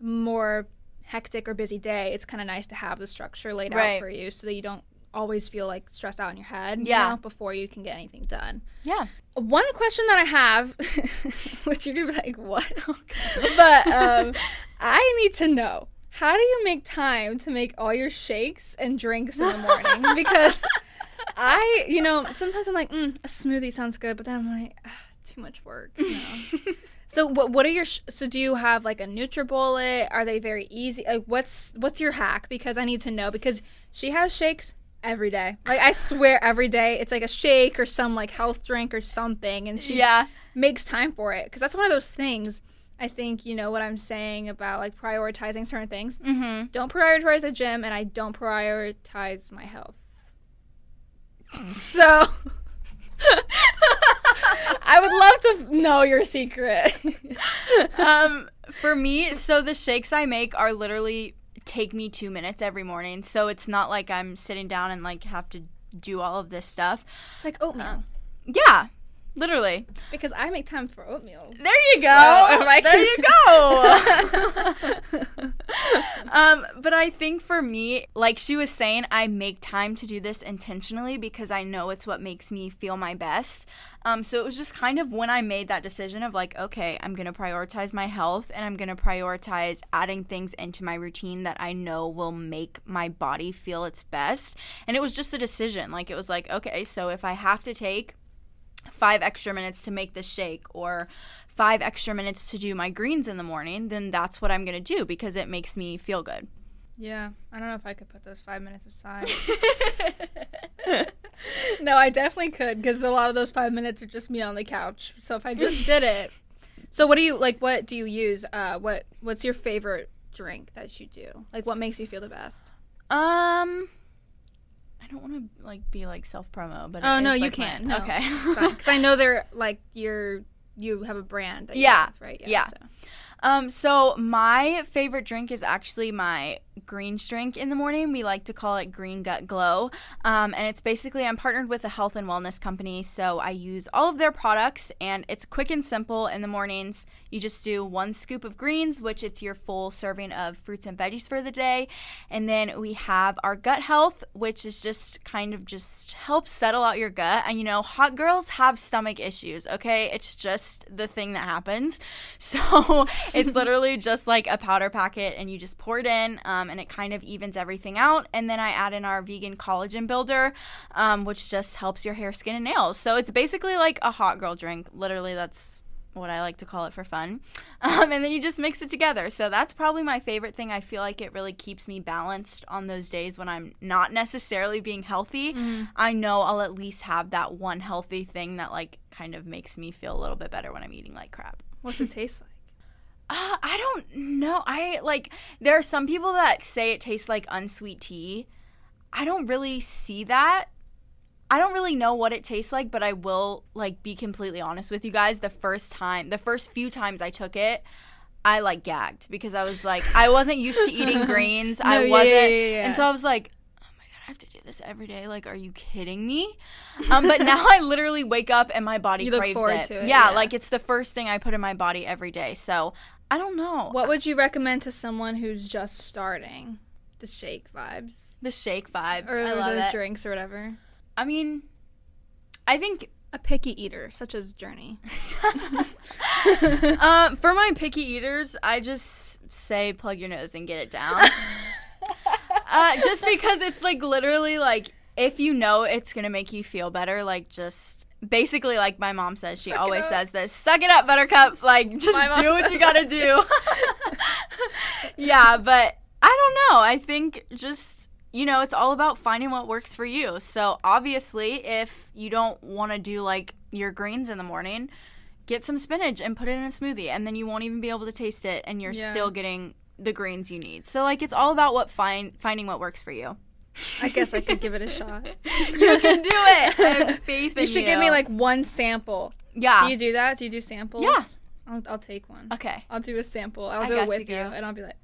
more hectic or busy day, it's kind of nice to have the structure laid Right. out for you so that you don't always feel like stressed out in your head. you Yeah. know, before you can get anything done. yeah. One question that I have, (laughs) which you're gonna be like, what? (laughs) (laughs) but um, I need to know how do you make time to make all your shakes and drinks in the morning? because I, you know, sometimes I'm like, mm, a smoothie sounds good, but then I'm like, ah, too much work. You know? (laughs) so what? What are your? Sh- so do you have like a NutriBullet? Are they very easy? Like, what's what's your hack? Because I need to know because she has shakes every day. Like I swear, every day it's like a shake or some like health drink or something, and she Yeah. makes time for it because that's one of those things. I think you know what I'm saying about like prioritizing certain things. Mm-hmm. Don't prioritize the gym, and I don't prioritize my health. So. I would love to know your secret. um, for me, so the shakes I make are literally take me two minutes every morning. So it's not like I'm sitting down and like have to do all of this stuff. it's like oatmeal Yeah, literally. because I make time for oatmeal. There you go. So, I there you go. (laughs) um, but I think for me, like she was saying, I make time to do this intentionally because I know it's what makes me feel my best. Um, so it was just kind of when I made that decision of like, okay, I'm gonna prioritize my health and I'm gonna prioritize adding things into my routine that I know will make my body feel its best. And it was just a decision. Like it was like, okay, so if I have to take five extra minutes to make this shake or five extra minutes to do my greens in the morning, then that's what I'm going to do because it makes me feel good. Yeah, I don't know if I could put those five minutes aside. (laughs) no, I definitely could because a lot of those five minutes are just me on the couch. So if I just did it, so what do you like? What do you use? Uh, what What's your favorite drink that you do? Like, what makes you feel the best? Um I don't want to like be like self promo, but Oh no, is, you like, can't. No, okay. because (laughs) I know they're like you're you have a brand. Yeah, have, right. yeah. so. Um, so my favorite drink is actually my greens drink in the morning. We like to call it Green Gut Glow. Um, and it's basically I'm partnered with a health and wellness company, so I use all of their products and it's quick and simple in the mornings. You just do one scoop of greens, which it's your full serving of fruits and veggies for the day. And then we have our gut health, which is just kind of just helps settle out your gut. And you know, hot girls have stomach issues, okay? It's just the thing that happens. (laughs) So it's (laughs) literally just like a powder packet and you just pour it in um, and it kind of evens everything out. And then I add in our vegan collagen builder, um, which just helps your hair, skin, and nails. So it's basically like a hot girl drink. Literally, that's what I like to call it for fun. (laughs) Um, and then you just mix it together. So that's probably my favorite thing. I feel like it really keeps me balanced on those days when I'm not necessarily being healthy. I know I'll at least have that one healthy thing that like kind of makes me feel a little bit better when I'm eating like crap. What's it taste like? (laughs) Uh, I don't know. I like there are some people that say it tastes like unsweet tea. I don't really see that. I don't really know what it tastes like, but I will like be completely honest with you guys. The first time, the first few times I took it, I like gagged because I was like I wasn't used to eating (laughs) greens. I No, yeah, wasn't, yeah, yeah, yeah. and so I was like, oh my god, I have to do this every day. Like, are you kidding me? Um, but now I literally wake up and my body (laughs) You craves forward it. to it, yeah, yeah. like it's the first thing I put in my body every day. So I don't know. What would you recommend to someone who's just starting the shake vibes the shake vibes? or I love the it. drinks or whatever? I mean, I think A picky eater, such as Journey. (laughs) (laughs) uh, for my picky eaters, I just say plug your nose and get it down. (laughs) uh, just because it's like literally like if you know it's gonna make you feel better, like just basically like my mom says, she Suck always says this: "Suck it up, Buttercup." Like just do what you gotta do. yeah, but I don't know. I think just you know, it's all about finding what works for you. So obviously, if you don't want to do like your greens in the morning, get some spinach and put it in a smoothie, and then you won't even be able to taste it, and you're Yeah. still getting the greens you need. So like, it's all about what find finding what works for you. I guess I could give it a shot. (laughs) you can do it. I have (laughs) faith in You should give me like one sample. yeah. Do you do that? Do you do samples? Yeah. I'll, I'll take one. okay. I'll do a sample. I'll I do it with you, girl. and I'll be like,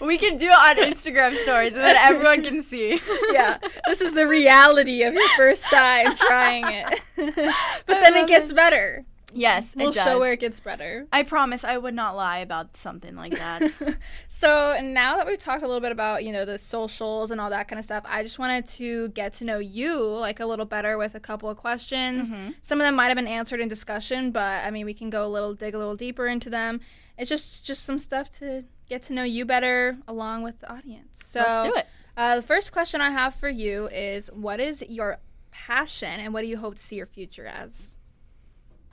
we can do it on Instagram stories, and then everyone can see. yeah, this is the reality of your first time trying it. (laughs) but then it gets better. Yes, We'll it does. show where it gets better. I promise I would not lie about something like that. (laughs) So now that we've talked a little bit about you know the socials and all that kind of stuff, I just wanted to get to know you like a little better with a couple of questions. Mm-hmm. Some of them might have been answered in discussion, but I mean we can go a little dig a little deeper into them. It's just just some stuff to get to know you better along with the audience. So Let's do it. Uh, the first question I have for you is what is your passion and what do you hope to see your future as?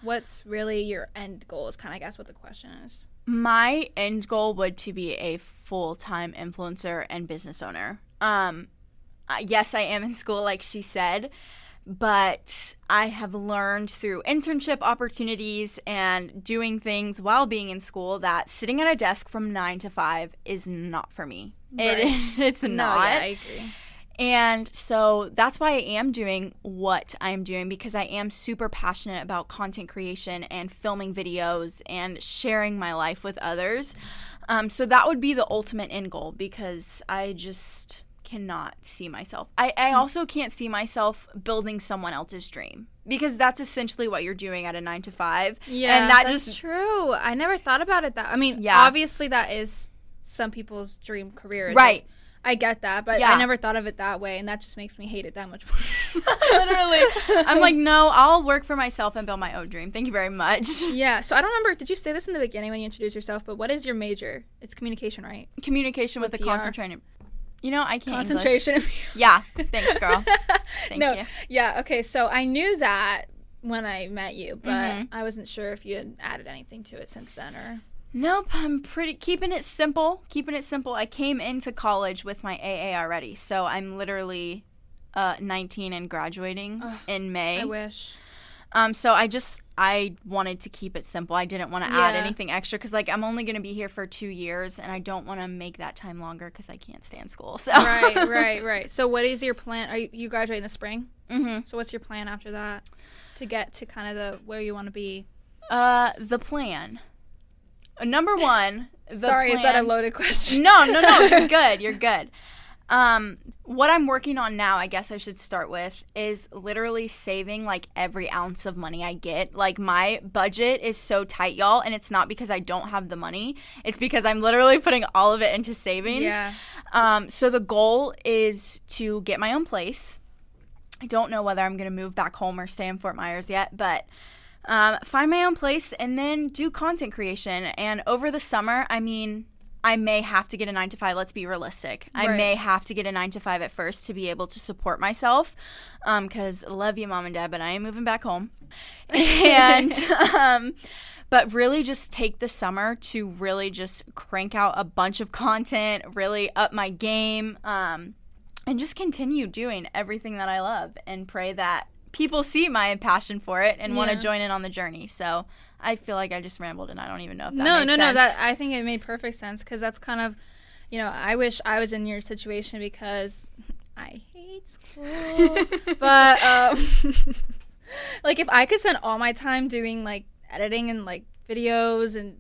What's really your end goal is kind of I guess what the question is. My end goal would to be a full-time influencer and business owner. Um yes, I am in school like she said, but I have learned through internship opportunities and doing things while being in school that sitting at a desk from 9 to 5 is not for me. Right. It (laughs) it's No, not. yeah, I agree. And so that's why I am doing what I'm doing because I am super passionate about content creation and filming videos and sharing my life with others. Um, so that would be the ultimate end goal because I just cannot see myself. I, I hmm. also can't see myself building someone else's dream because that's essentially what you're doing at a nine to five. Yeah, and that that's just true. I never thought about it that. I mean, Yeah. obviously that is some people's dream career. Right. like- I get that, but Yeah. I never thought of it that way, and that just makes me hate it that much more. (laughs) literally, I'm like, no, I'll work for myself and build my own dream. Thank you very much. (laughs) yeah. So I don't remember. Did you say this in the beginning when you introduced yourself? But what is your major? It's communication, right? Communication with, With the PR. You know, I can't Concentration. (laughs) Yeah, thanks, girl. (laughs) Thank no, you. yeah. Okay, so I knew that when I met you, but Mhm. I wasn't sure if you had added anything to it since then, or Nope, I'm pretty keeping it simple. Keeping it simple. I came into college with my AA already, so I'm literally uh, 19 and graduating Ugh, in May. I wish. Um, so I just I wanted to keep it simple. I didn't want to add anything extra because like I'm only gonna be here for two years, and I don't want to make that time longer because I can't stand school. (laughs) So right, (laughs) right, right. So what is your plan? Are you, you graduate in the spring? hmm So what's your plan after that to get to kind of the where you want to be? Uh, the plan. Number one. The Sorry, is that a loaded question? No, no, no. You're (laughs) good. You're good. Um, what I'm working on now, I guess I should start with, is literally saving like every ounce of money I get. Like my budget is so tight, y'all, and it's not because I don't have the money. It's because I'm literally putting all of it into savings. Yeah. Um, so the goal is to get my own place. I don't know whether I'm gonna move back home or stay in Fort Myers yet, but um, find my own place and then do content creation. And over the summer, I mean, I may have to get a nine to five. Let's be realistic. I may have to get a nine to five at first to be able to support myself. Because love you, mom and dad, but I am moving back home. (laughs) and um, but really just take the summer to really just crank out a bunch of content, really up my game, um, and just continue doing everything that I love and pray that people see my passion for it and want to join in on the journey. So I feel like I just rambled and I don't even know if that no, no, sense. no. That I think it made perfect sense because that's kind of, you know, I wish I was in your situation because (laughs) I hate school. (laughs) but um, (laughs) like if I could spend all my time doing like editing and like videos and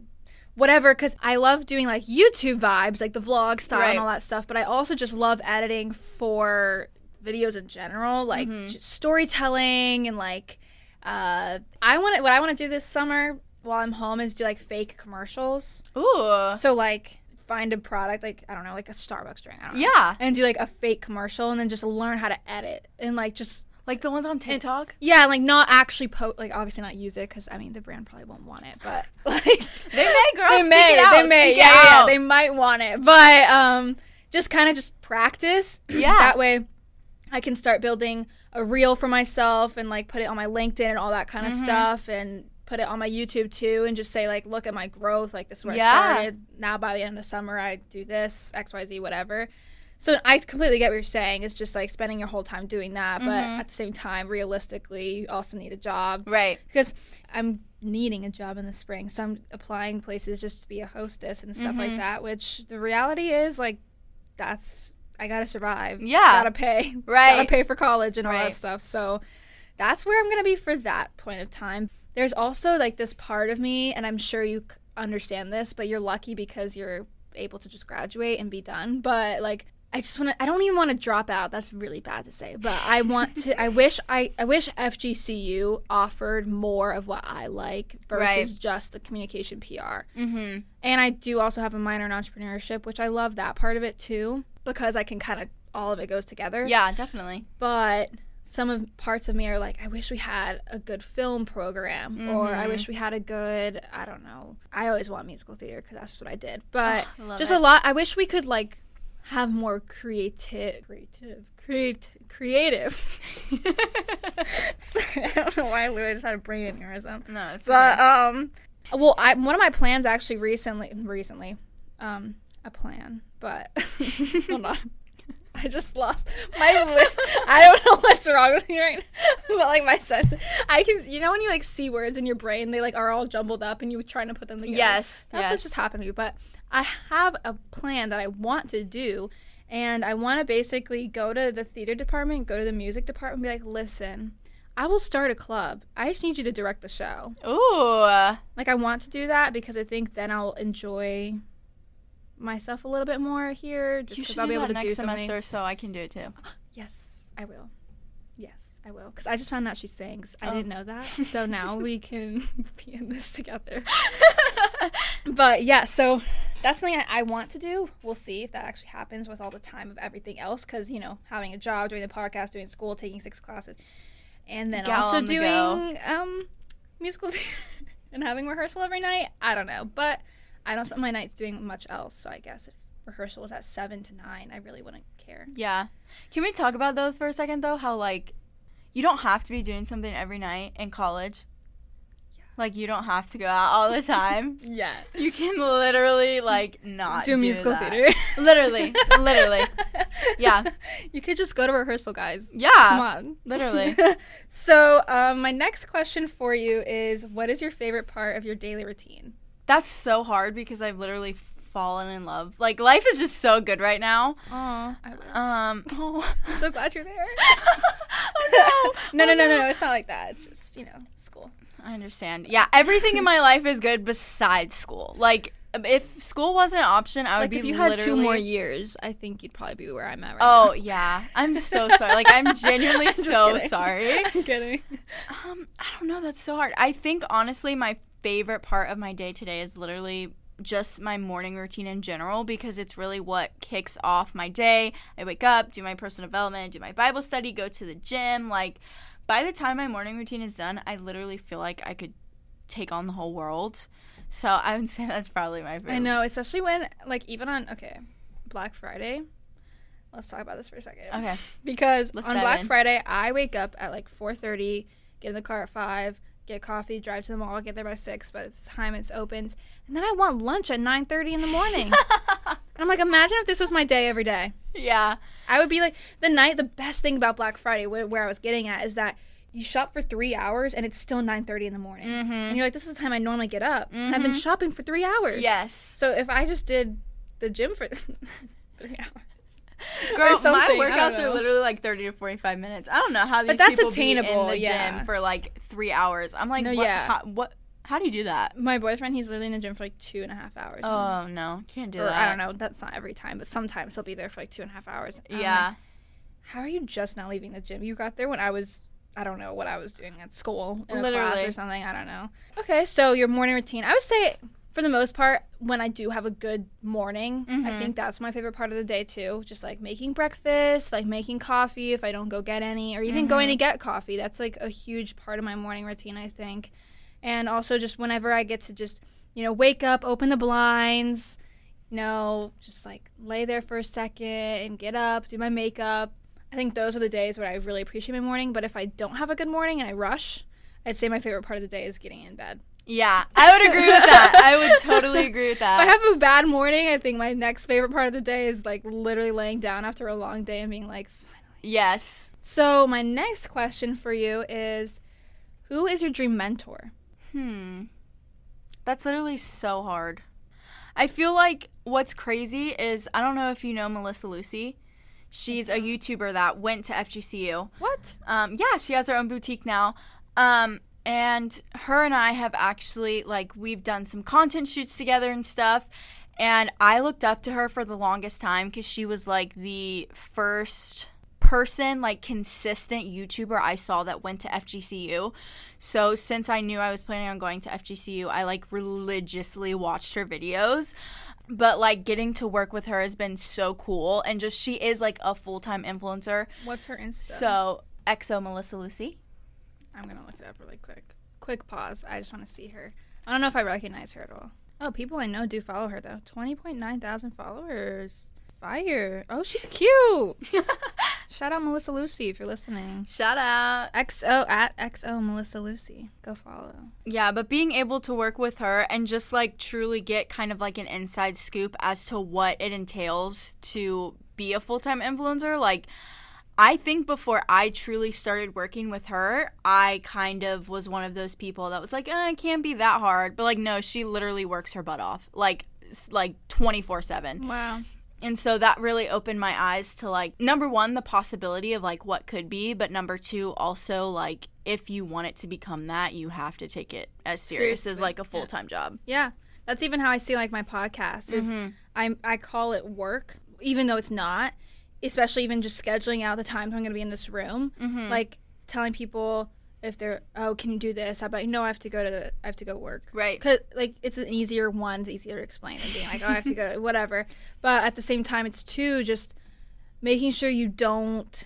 whatever because i love doing like youtube vibes like the vlog style Right. and all that stuff but i also just love editing for videos in general like Mm-hmm. just storytelling and like uh i want to what i want to do this summer while i'm home is do like fake commercials Ooh. so like find a product like i don't know like a starbucks drink I don't know, Yeah. and do like a fake commercial and then just learn how to edit and like just Like the ones on TikTok. yeah, like not actually post, like obviously not use it because I mean the brand probably won't want it, but (laughs) like They may, girl. they speak may, it out, they may, yeah, yeah, they might want it, but um, just kind of just practice. Yeah. that way I can start building a reel for myself and like put it on my LinkedIn and all that kind of Mm-hmm. stuff and put it on my YouTube too and just say like look at my growth like this is where Yeah. I started now by the end of summer I do this XYZ whatever so I completely get what you're saying it's just like spending your whole time doing that but Mm-hmm. at the same time realistically you also need a job Right. because I'm needing a job in the spring, so I'm applying places just to be a hostess and stuff Mm-hmm. like that. Which the reality is, like, that's I gotta survive. Yeah. gotta pay. (laughs) Right. gotta pay for college and all Right. that stuff. So that's where I'm gonna be for that point of time. There's also like this part of me, and I'm sure you understand this, but you're lucky because you're able to just graduate and be done. But like. I just want to. I don't even want to drop out. That's really bad to say, but I want to. I (laughs) wish. I. I wish FGCU offered more of what I like versus Right. just the communication PR. Mm-hmm. And I do also have a minor in entrepreneurship, which I love that part of it too, because I can kind of all of it goes together. Yeah, definitely. But some of parts of me are like, I wish we had a good film program, or I wish we had a good. I don't know. I always want musical theater because that's just what I did. But (sighs) I just it. a lot. I wish we could like have more creative, creative, creative, creative. (laughs) Sorry, I don't know why Lou just had a brain aneurysm. No, it's But okay. um, well, I one of my plans actually recently, recently, um, a plan, but (laughs) hold on. (laughs) I just lost my. Li- I don't know what's wrong with me right now, (laughs) but like my sense, I can. You know when you like see words in your brain, they like are all jumbled up, and you're trying to put them together. yes. That's yes. what just happened to me. But I have a plan that I want to do. And I want to basically go to the theater department, go to the music department, and be like, listen, I will start a club. I just need you to direct the show. Ooh. Like, I want to do that because I think then I'll enjoy myself a little bit more here just because I'll be able to do next something. semester so I can do it too. (gasps) Yes, I will. Yes, I will. Because I just found out she sings. I Oh. didn't know that. (laughs) So now we can (laughs) be in this together. (laughs) but yeah, so that's something I, I want to do. We'll see if that actually happens with all the time of everything else. Because, you know, having a job, doing the podcast, doing school, taking six classes, and then Gal also the doing go. um, musical and having rehearsal every night. I don't know. But I don't spend my nights doing much else. So I guess if rehearsal was at seven to nine, I really wouldn't care. Yeah. Can we talk about those for a second though? How like you don't have to be doing something every night in college. Like you don't have to go out all the (laughs) time. Yeah. You can literally like not do musical that. theater. Literally, literally. (laughs) Yeah. You could just go to rehearsal, guys. Yeah. Come on. Literally. (laughs) so, um, my next question for you is what is your favorite part of your daily routine? That's so hard because I've literally fallen in love. Like life is just so good right now. Oh, Um (laughs) oh, I'm so glad you're there. (laughs) oh (laughs) No, no. no, no, no, no. It's not like that. It's just, you know, school. I understand. Yeah, everything in my life is good besides school. Like if school wasn't an option, I would Like, be if you had two more years, I think you'd probably be where I'm at right Oh now. Oh yeah, I'm so sorry. Like I'm genuinely I'm so kidding. sorry. I'm kidding. Um, I don't know. That's so hard. I think honestly, my favorite part of my day today is literally just my morning routine in general because it's really what kicks off my day. I wake up, do my personal development, do my Bible study, go to the gym. Like by the time my morning routine is done, I literally feel like I could take on the whole world. So I would (laughs) say that's probably my favorite. I know, especially when, like, even on, okay, Black Friday. Let's talk about this for a second. Okay. (laughs) because Let's on Black in. Friday I wake up at like 4:30, get in the car at 5, get coffee, drive to the mall, get there by 6 by the time it's opens, and then I want lunch at 9:30 in the morning. (laughs) and I'm like imagine if this was my day every day. yeah. I would be like the night the best thing about Black Friday where, where I was getting at is that you shop for three hours and it's still 9.30 in the morning Mhm. and you're like this is the time i normally get up and i've been Mhm. shopping for three hours Yes. so if i just did the gym for (laughs) three hours (laughs) Girl, my something, I don't workouts are literally like 30 to 45 minutes. I don't know how these But that's people be attainable, in the yeah. gym for like three hours. I'm like, No, what, yeah. how, what? How do you do that? my boyfriend he's literally in the gym for like two and a half hours Oh no, can't do or that. i don't know that's not every time but sometimes he'll be there for like two and a half hours I'm like, Yeah, how are you just now leaving the gym? You got there when I was I don't know what I was doing at school in a class or something. I don't know. Okay, so your morning routine. I would say for the most part, when I do have a good morning, I Mhm. think that's my favorite part of the day too. Just like making breakfast, like making coffee if I don't go get any, or even going to get coffee. That's like a huge part of my morning routine, I think. And also just whenever I get to just, you know, wake up, open the blinds, you know, just like lay there for a second and get up, do my makeup. I think those are the days where I really appreciate my morning. But if I don't have a good morning and I rush, I'd say my favorite part of the day is getting in bed. Yeah, I would agree with that. I would totally (laughs) agree with that. If I have a bad morning, I think my next favorite part of the day is like literally laying down after a long day and being like, finally. yes. So, my next question for you is Who is your dream mentor? Hmm. That's literally so hard. I feel like what's crazy is I don't know if you know Melissa Lucy. She's a YouTuber that went to FGCU. What? Um, yeah, she has her own boutique now. Um, and her and I have actually like we've done some content shoots together and stuff. And I looked up to her for the longest time because she was like the first person, like consistent YouTuber I saw that went to FGCU. So since I knew I was planning on going to FGCU, I like religiously watched her videos. But like getting to work with her has been so cool. And just she is like a full time influencer. What's her Insta? So XO Melissa Lucy. I'm gonna look it up really quick. Quick pause. I just want to see her. I don't know if I recognize her at all. Oh, people I know do follow her though. Twenty point nine thousand followers. Fire. Oh, she's cute. (laughs) Shout out Melissa Lucy if you're listening. Shout out. XO at XO Melissa Lucy. Go follow. Yeah, but being able to work with her and just like truly get kind of like an inside scoop as to what it entails to be a full time influencer, like. I think before I truly started working with her, I kind of was one of those people that was like, eh, it can't be that hard. But like, no, she literally works her butt off, like, like twenty four seven. Wow. And so that really opened my eyes to like number one, the possibility of like what could be, but number two, also like if you want it to become that, you have to take it as serious as Seriously, like a full time job. Yeah, that's even how I see like my podcast. Is I I call it work, even though it's not. Especially even just scheduling out the times I'm going to be in this room, like telling people if they're oh can you do this? How about no I have to go to the, I have to go work. Right. Cause like it's an easier one, it's easier to explain than being like oh I have to go (laughs) whatever. But at the same time, it's two just making sure you don't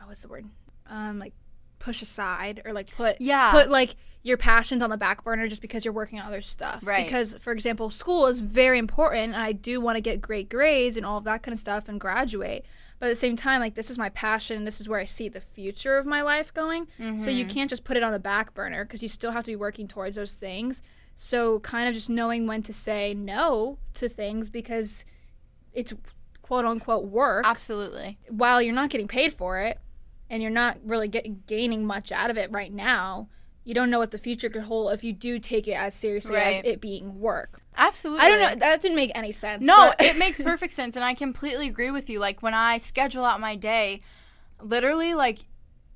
oh what's the word um like push aside or like put Yeah. put like your passions on the back burner just because you're working on other stuff. Right. Because for example, school is very important and I do want to get great grades and all of that kind of stuff and graduate. But at the same time, like this is my passion, this is where I see the future of my life going. So you mm-hmm. can't just put it on the back burner because you still have to be working towards those things. So kind of just knowing when to say no to things because it's quote unquote work Absolutely. while you're not getting paid for it and you're not really get, gaining much out of it right now, you don't know what the future could hold if you do take it as seriously as it being work. Absolutely. I don't know. That didn't make any sense. No, but- it makes (laughs) perfect sense and I completely agree with you. Like when I schedule out my day, literally like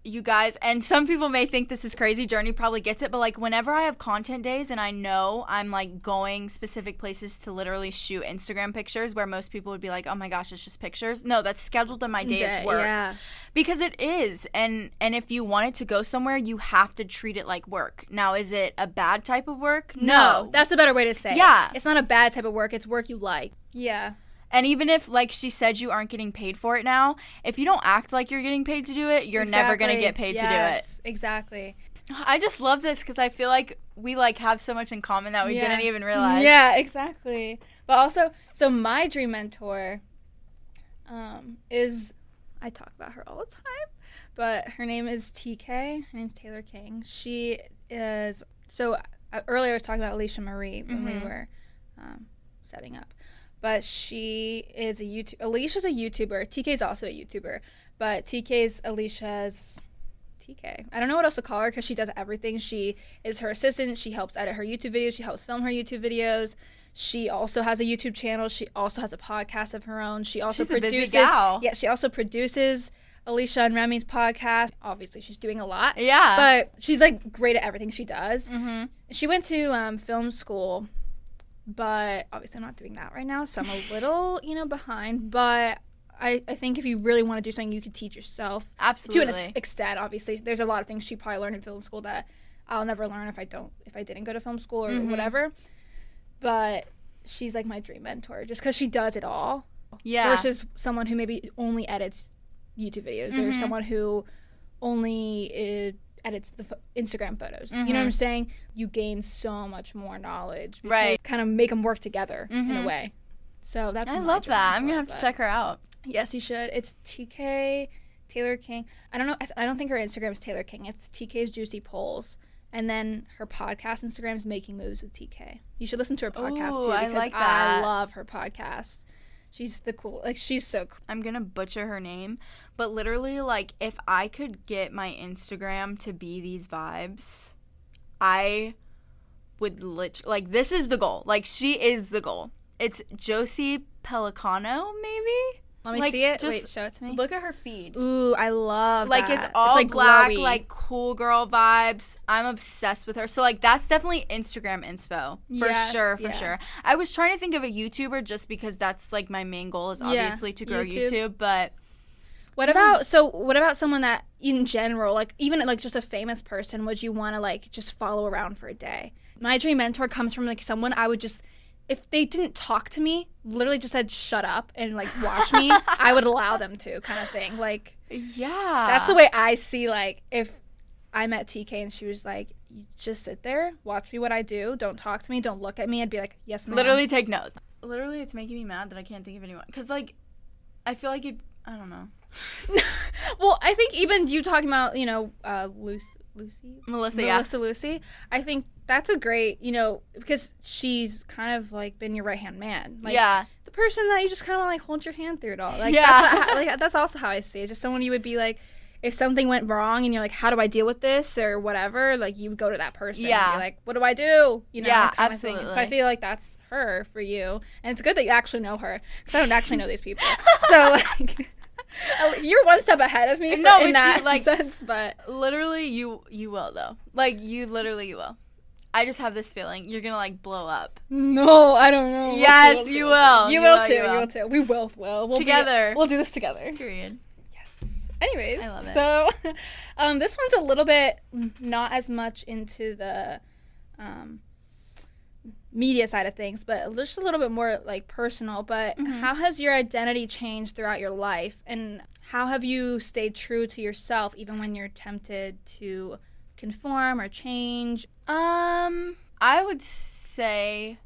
you guys and some people may think this is crazy journey probably gets it but like whenever i have content days and i know i'm like going specific places to literally shoot instagram pictures where most people would be like oh my gosh it's just pictures no that's scheduled in my day as work Yeah. because it is and and if you wanted to go somewhere you have to treat it like work now is it a bad type of work No, that's a better way to say Yeah. it. It's not a bad type of work. It's work you like. Yeah. And even if, like she said, you aren't getting paid for it now, if you don't act like you're getting paid to do it, you're never gonna get paid Yes, to do it. Exactly. I just love this because I feel like we like have so much in common that we Yeah. didn't even realize. Yeah, exactly. But also, so my dream mentor um, is, I talk about her all the time, but her name is TK. Her name's Taylor King. She is, so uh, earlier I was talking about Alisha Marie when we Mhm. were um, setting up. But she is a YouTube. Alisha's a YouTuber. TK's also a YouTuber. But TK's Alisha's TK. I don't know what else to call her because she does everything. She is her assistant. She helps edit her YouTube videos. She helps film her YouTube videos. She also has a YouTube channel. She also has a podcast of her own. She also She's produces. gal. Yeah, she also produces Alisha and Remi's podcast. Obviously, she's doing a lot. Yeah. But she's like great at everything she does. mm-hmm. She went to um, film school, but obviously I'm not doing that right now, so I'm a (laughs) little, you know, behind. But I, I think if you really want to do something, you could teach yourself Absolutely. to an extent. Obviously, there's a lot of things she probably learned in film school that I'll never learn if I don't if I didn't go to film school or Mhm. whatever. But she's like my dream mentor, just because she does it all yeah. versus someone who maybe only edits YouTube videos or Mhm. someone who only uh, edits the pho- Instagram photos. You know what. I'm saying? You gain so much more knowledge. Right. Kind of make them work together in a Mhm. way. So that's I love that. I'm gonna have to check her out. Yes, you should. It's TK Taylor King. I don't know. I, th- I don't think her Instagram is Taylor King. It's TK's Juicy Polls. And then her podcast Instagram is Making Moves with TK. You should listen to her podcast Ooh, too I because like I love her podcast. She's the cool. Like she's so cool. I'm gonna butcher her name, but literally, like, if I could get my Instagram to be these vibes, I would lit like this is the goal. Like, she is the goal. It's Josie Pelicano, maybe. Let me Like, see it. just Wait, show it to me. Look at her feed. Ooh, I love Like that. it's all like black, glowy. like cool girl vibes. I'm obsessed with her. So like that's definitely Instagram inspo for Yes, sure, for yeah. sure. I was trying to think of a YouTuber just because that's like my main goal is Yeah, obviously to grow YouTube. YouTube, but What hmm. about so? What about someone that, in general, like even like just a famous person, would you want to like just follow around for a day? My dream mentor comes from like someone I would just, if they didn't talk to me, literally just said shut up and like watch me, I would allow them to, kind of thing. Like yeah, that's the way I see. Like if I met TK and she was like, you just sit there, watch me what I do, don't talk to me, don't look at me, I'd be like, yes, ma'am. literally take notes. Literally, it's making me mad that I can't think of anyone because like I feel like it. I don't know. (laughs) well, I think even you talking about, you know, uh, Lucy, Lucy, Melissa, yeah. Melissa Lucy, I think that's a great, you know, because she's kind of like been your right hand man, like yeah, the person that you just kind of like hold your hand through it all. Like Yeah. that's, how- like that's also how I see it. Just someone you would be like, if something went wrong and you're like, how do I deal with this or whatever, like you would go to that person. Yeah. And be like, what do I do? You know, Yeah, thing. So I feel like that's her for you, and it's good that you actually know her because I don't actually know these people. (laughs) so like. (laughs) You're one step ahead of me for, No, in you, that like- (laughs) sense, but literally you you will though. Like you literally you will. I just have this feeling you're gonna like blow up no, I don't know. Yes, we'll you will. You, You will will, too. you You will. will too. We will. Will we'll be- Together. we'll do this together. Period. Yes. Anyways, I love it. so (laughs) um, this one's a little bit not as much into the um, media side of things, but just a little bit more like personal. But Mhm. how has your identity changed throughout your life, and how have you stayed true to yourself even when you're tempted to conform or change? Um, I would say,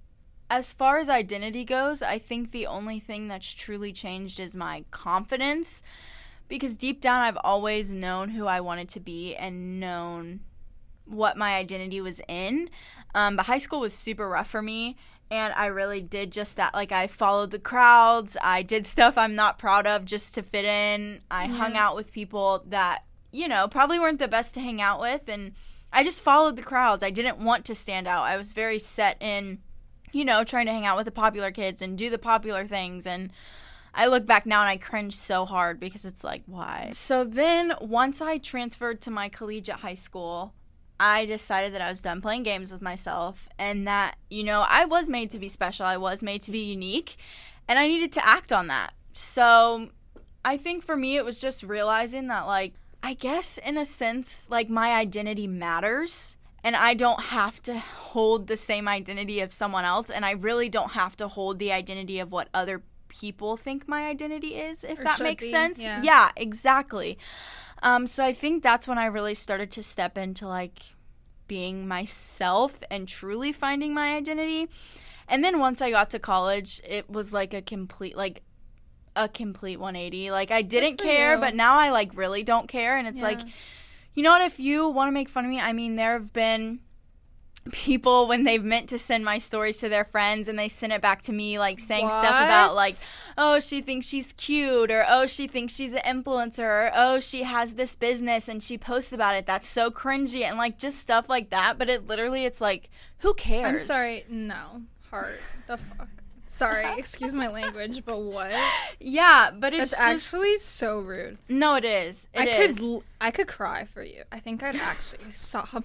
as far as identity goes, I think the only thing that's truly changed is my confidence. Because deep down, I've always known who I wanted to be and known what my identity was in. Um, but high school was super rough for me. And I really did just that. Like, I followed the crowds. I did (laughs) stuff I'm not proud of just to fit in. I hung out with people that, you know, probably weren't the best to hang out with. And I just followed the crowds. I didn't want to stand out. I was very set in, you know, trying to hang out with the popular kids and do the popular things. And I look back now and I cringe so hard because it's like, why? So then once I transferred to my collegiate high school, I decided that I was done playing games with myself and that, you know, I was made to be special. I was made to be unique and I needed to act on that. So I think for me, it was just realizing that, like, I guess in a sense, like, my identity matters and I don't have to hold the same identity of someone else and I really don't have to hold the identity of what other people think my identity is, if Or that makes be, sense. yeah. yeah, exactly. Um, so I think that's when I really started to step into like being myself and truly finding my identity. And then once I got to college, it was like a complete like a complete 180. Like I didn't care, you. but now I like really don't care and it's like you know what if you want to make fun of me, I mean there have been people when they've meant to send my stories to their friends and they send it back to me like saying stuff about like oh she thinks she's cute or oh she thinks she's an influencer or oh she has this business and she posts about it that's so cringy and like just stuff like that but it literally it's like who cares I'm sorry. No. Heart. The fuck. Sorry. (laughs) Excuse my language, but what? yeah but it's just actually so rude. no it is It I is. could I could cry for you. I think I'd actually (laughs) sob.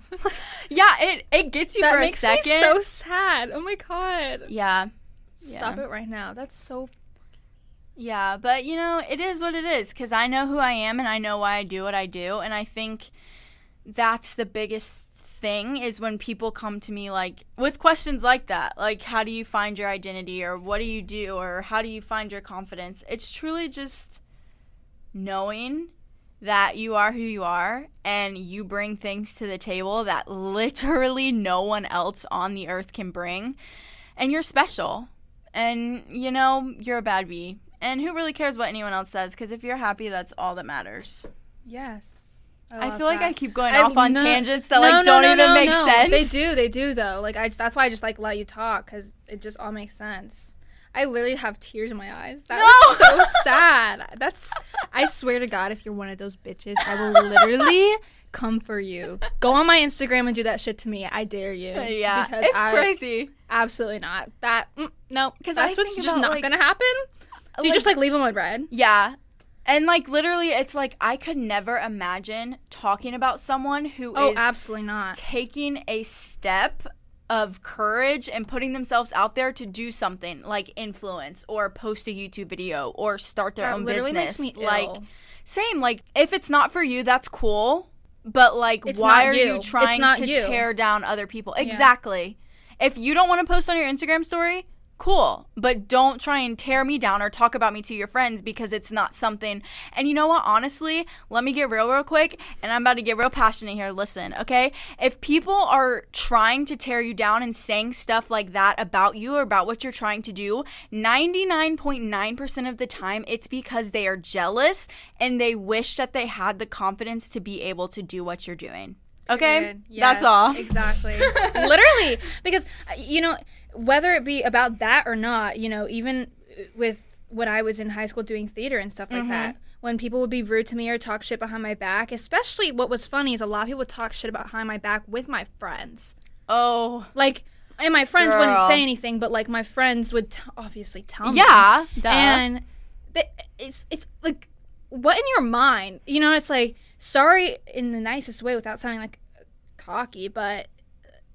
yeah it it gets you that for a makes second me so sad. Oh my god. yeah Stop Yeah. it right now. That's so Yeah, but you know, it is what it is because I know who I am and I know why I do what I do. And I think that's the biggest thing is when people come to me like with questions like that like how do you find your identity or what do you do or how do you find your confidence? It's truly just knowing that you are who you are and you bring things to the table that literally no one else on the earth can bring. And you're special. And you know you're a bad bee. And who really cares what anyone else says because if you're happy that's all that matters. Yes. I, love feel like i keep going I- off on no- tangents that no, like don't no, even make sense They do, they do though. Like I, that's why I just like let you talk because it just all makes sense. I literally have tears in my eyes. That was No! so (laughs) sad. That's. I swear to God, if you're one of those bitches, I will literally come for you. Go on my Instagram and do that shit to me. I dare you. (laughs) yeah because it's I- crazy Absolutely not. That mm, no, 'Cause I that's what's just about, not like- gonna happen. Do you just like leave them on red? Yeah. And like literally it's like I could never imagine talking about someone who oh, is Oh, absolutely not. taking a step of courage and putting themselves out there to do something like influence or post a YouTube video or start their That own business. makes me like ill. same like if it's not for you that's cool, but like It's why are you. you trying to you. tear down other people? Exactly. If you don't want to post on your Instagram story, cool. But don't try and tear me down or talk about me to your friends because it's not something. And you know what? Honestly, let me get real, real quick. And I'm about to get real passionate here. Listen, okay? If people are trying to tear you down and saying stuff like that about you or about what you're trying to do, 99.9% of the time, it's because they are jealous and they wish that they had the confidence to be able to do what you're doing. Okay? Period. That's all. Exactly. (laughs) Literally, because uh, you know, whether it be about that or not, you know, even with when I was in high school doing theater and stuff like that, Mm-hmm. when people would be rude to me or talk shit behind my back, especially what was funny is a lot of people would talk shit about behind my back with my friends. Oh. Like, and my friends wouldn't say anything, but like my friends would t- obviously tell me. Yeah. Duh. and th- it's it's like what in your mind you know it's like sorry in the nicest way without sounding like cocky but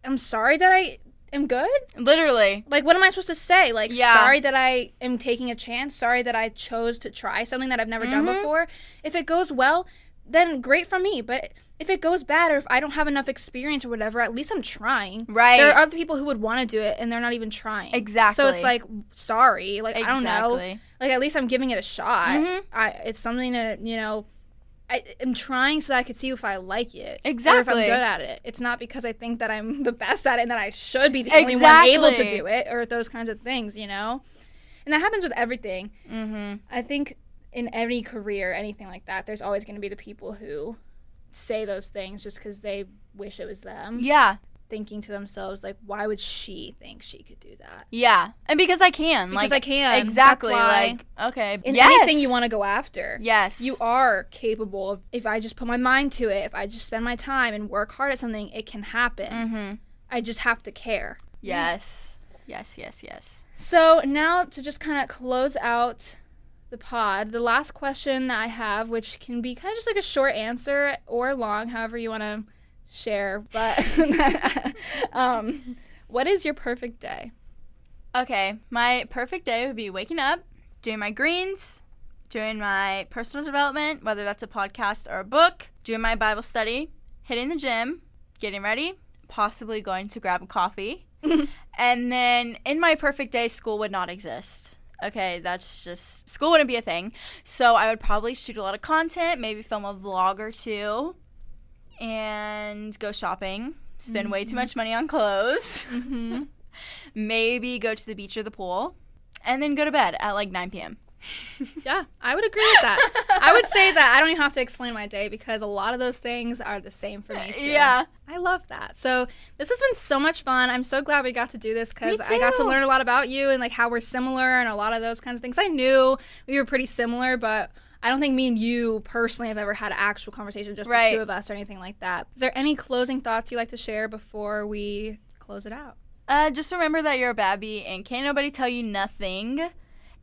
i'm sorry that i am good Literally. like what am i supposed to say like Yeah. sorry that i am taking a chance sorry that i chose to try something that i've never done Mhm. before if it goes well then great for me but if it goes bad or if i don't have enough experience or whatever at least i'm trying Right. there are other people who would want to do it and they're not even trying Exactly. so it's like sorry like i don't know like at least I'm giving it a shot. Mhm. I it's something to you know. I am trying so that I could see if I like it, or if I'm good at it. It's not because I think that I'm (laughs) the best at it and that I should be the only one able to do it, or those kinds of things, you know. And that happens with everything. Mm-hmm. I think in any career, anything like that, there's always going to be the people who say those things just because they wish it was them, Yeah. Thinking to themselves like, "Why would she think she could do that?" Yeah. And because I can. Because like, I can. Exactly. Like, okay. in yes. anything you want to go after. Yes. You are capable of if I just put my mind to it, if I just spend my time and work hard at something, it can happen. Mm-hmm. I just have to care. Yes. Yes, yes, yes. So now to just kind of close out the pod, the last question that I have, which can be kind of just like a short answer or long, however you want to share, but (laughs) um, what is your perfect day? Okay. My perfect day would be waking up, doing my greens, doing my personal development, whether that's a podcast or a book, doing my Bible study, hitting the gym, getting ready, possibly going to grab a coffee. (laughs) and then in my perfect day, school would not exist. Okay, that's just school wouldn't be a thing. So I would probably shoot a lot of content, maybe film a vlog or two, and go shopping. Spend way too much money on clothes. Mm-hmm. (laughs) maybe go to the beach or the pool, and then go to bed at like 9 p.m. (laughs) Yeah, I would agree with that. I would say that I don't even have to explain my day because a lot of those things are the same for me too. Yeah. I love that. So this has been so much fun. I'm so glad we got to do this because I got to learn a lot about you and like how we're similar and a lot of those kinds of things. I knew we were pretty similar, but I don't think me and you personally have ever had an actual conversation, just Right. the two of us or anything like that. Is there any closing thoughts you'd like to share before we close it out? Uh, just remember that you're a babby and can't nobody tell you nothing.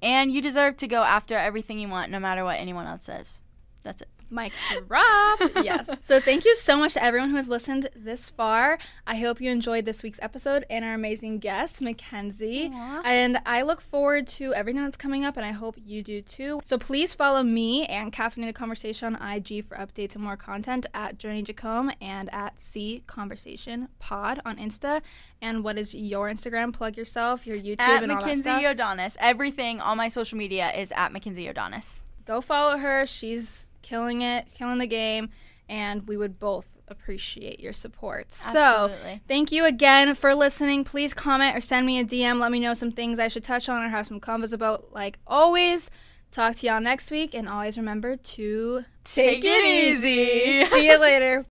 And you deserve to go after everything you want, no matter what anyone else says. That's it. Mic drop. yes. So thank you so much to everyone who has listened this far. I hope you enjoyed this week's episode and our amazing guest, Mckenzie. And I look forward to everything that's coming up, and I hope you do too. So please follow me and Caffeinated Conversation on IG for updates and more content at Journey Jacome and at C Conversation Pod on Insta. And what is your Instagram? Plug yourself, your YouTube, At and all that Mckenzie stuff. Yodonis. Everything on my social media is at Mckenzie Yodonis. go follow her. She's killing it, killing the game, and we would both appreciate your support. So, thank you again for listening. Please comment or send me a DM. Let me know some things I should touch on or have some convos about. Like always, talk to y'all next week, and always remember to Take it easy. See you later. (laughs)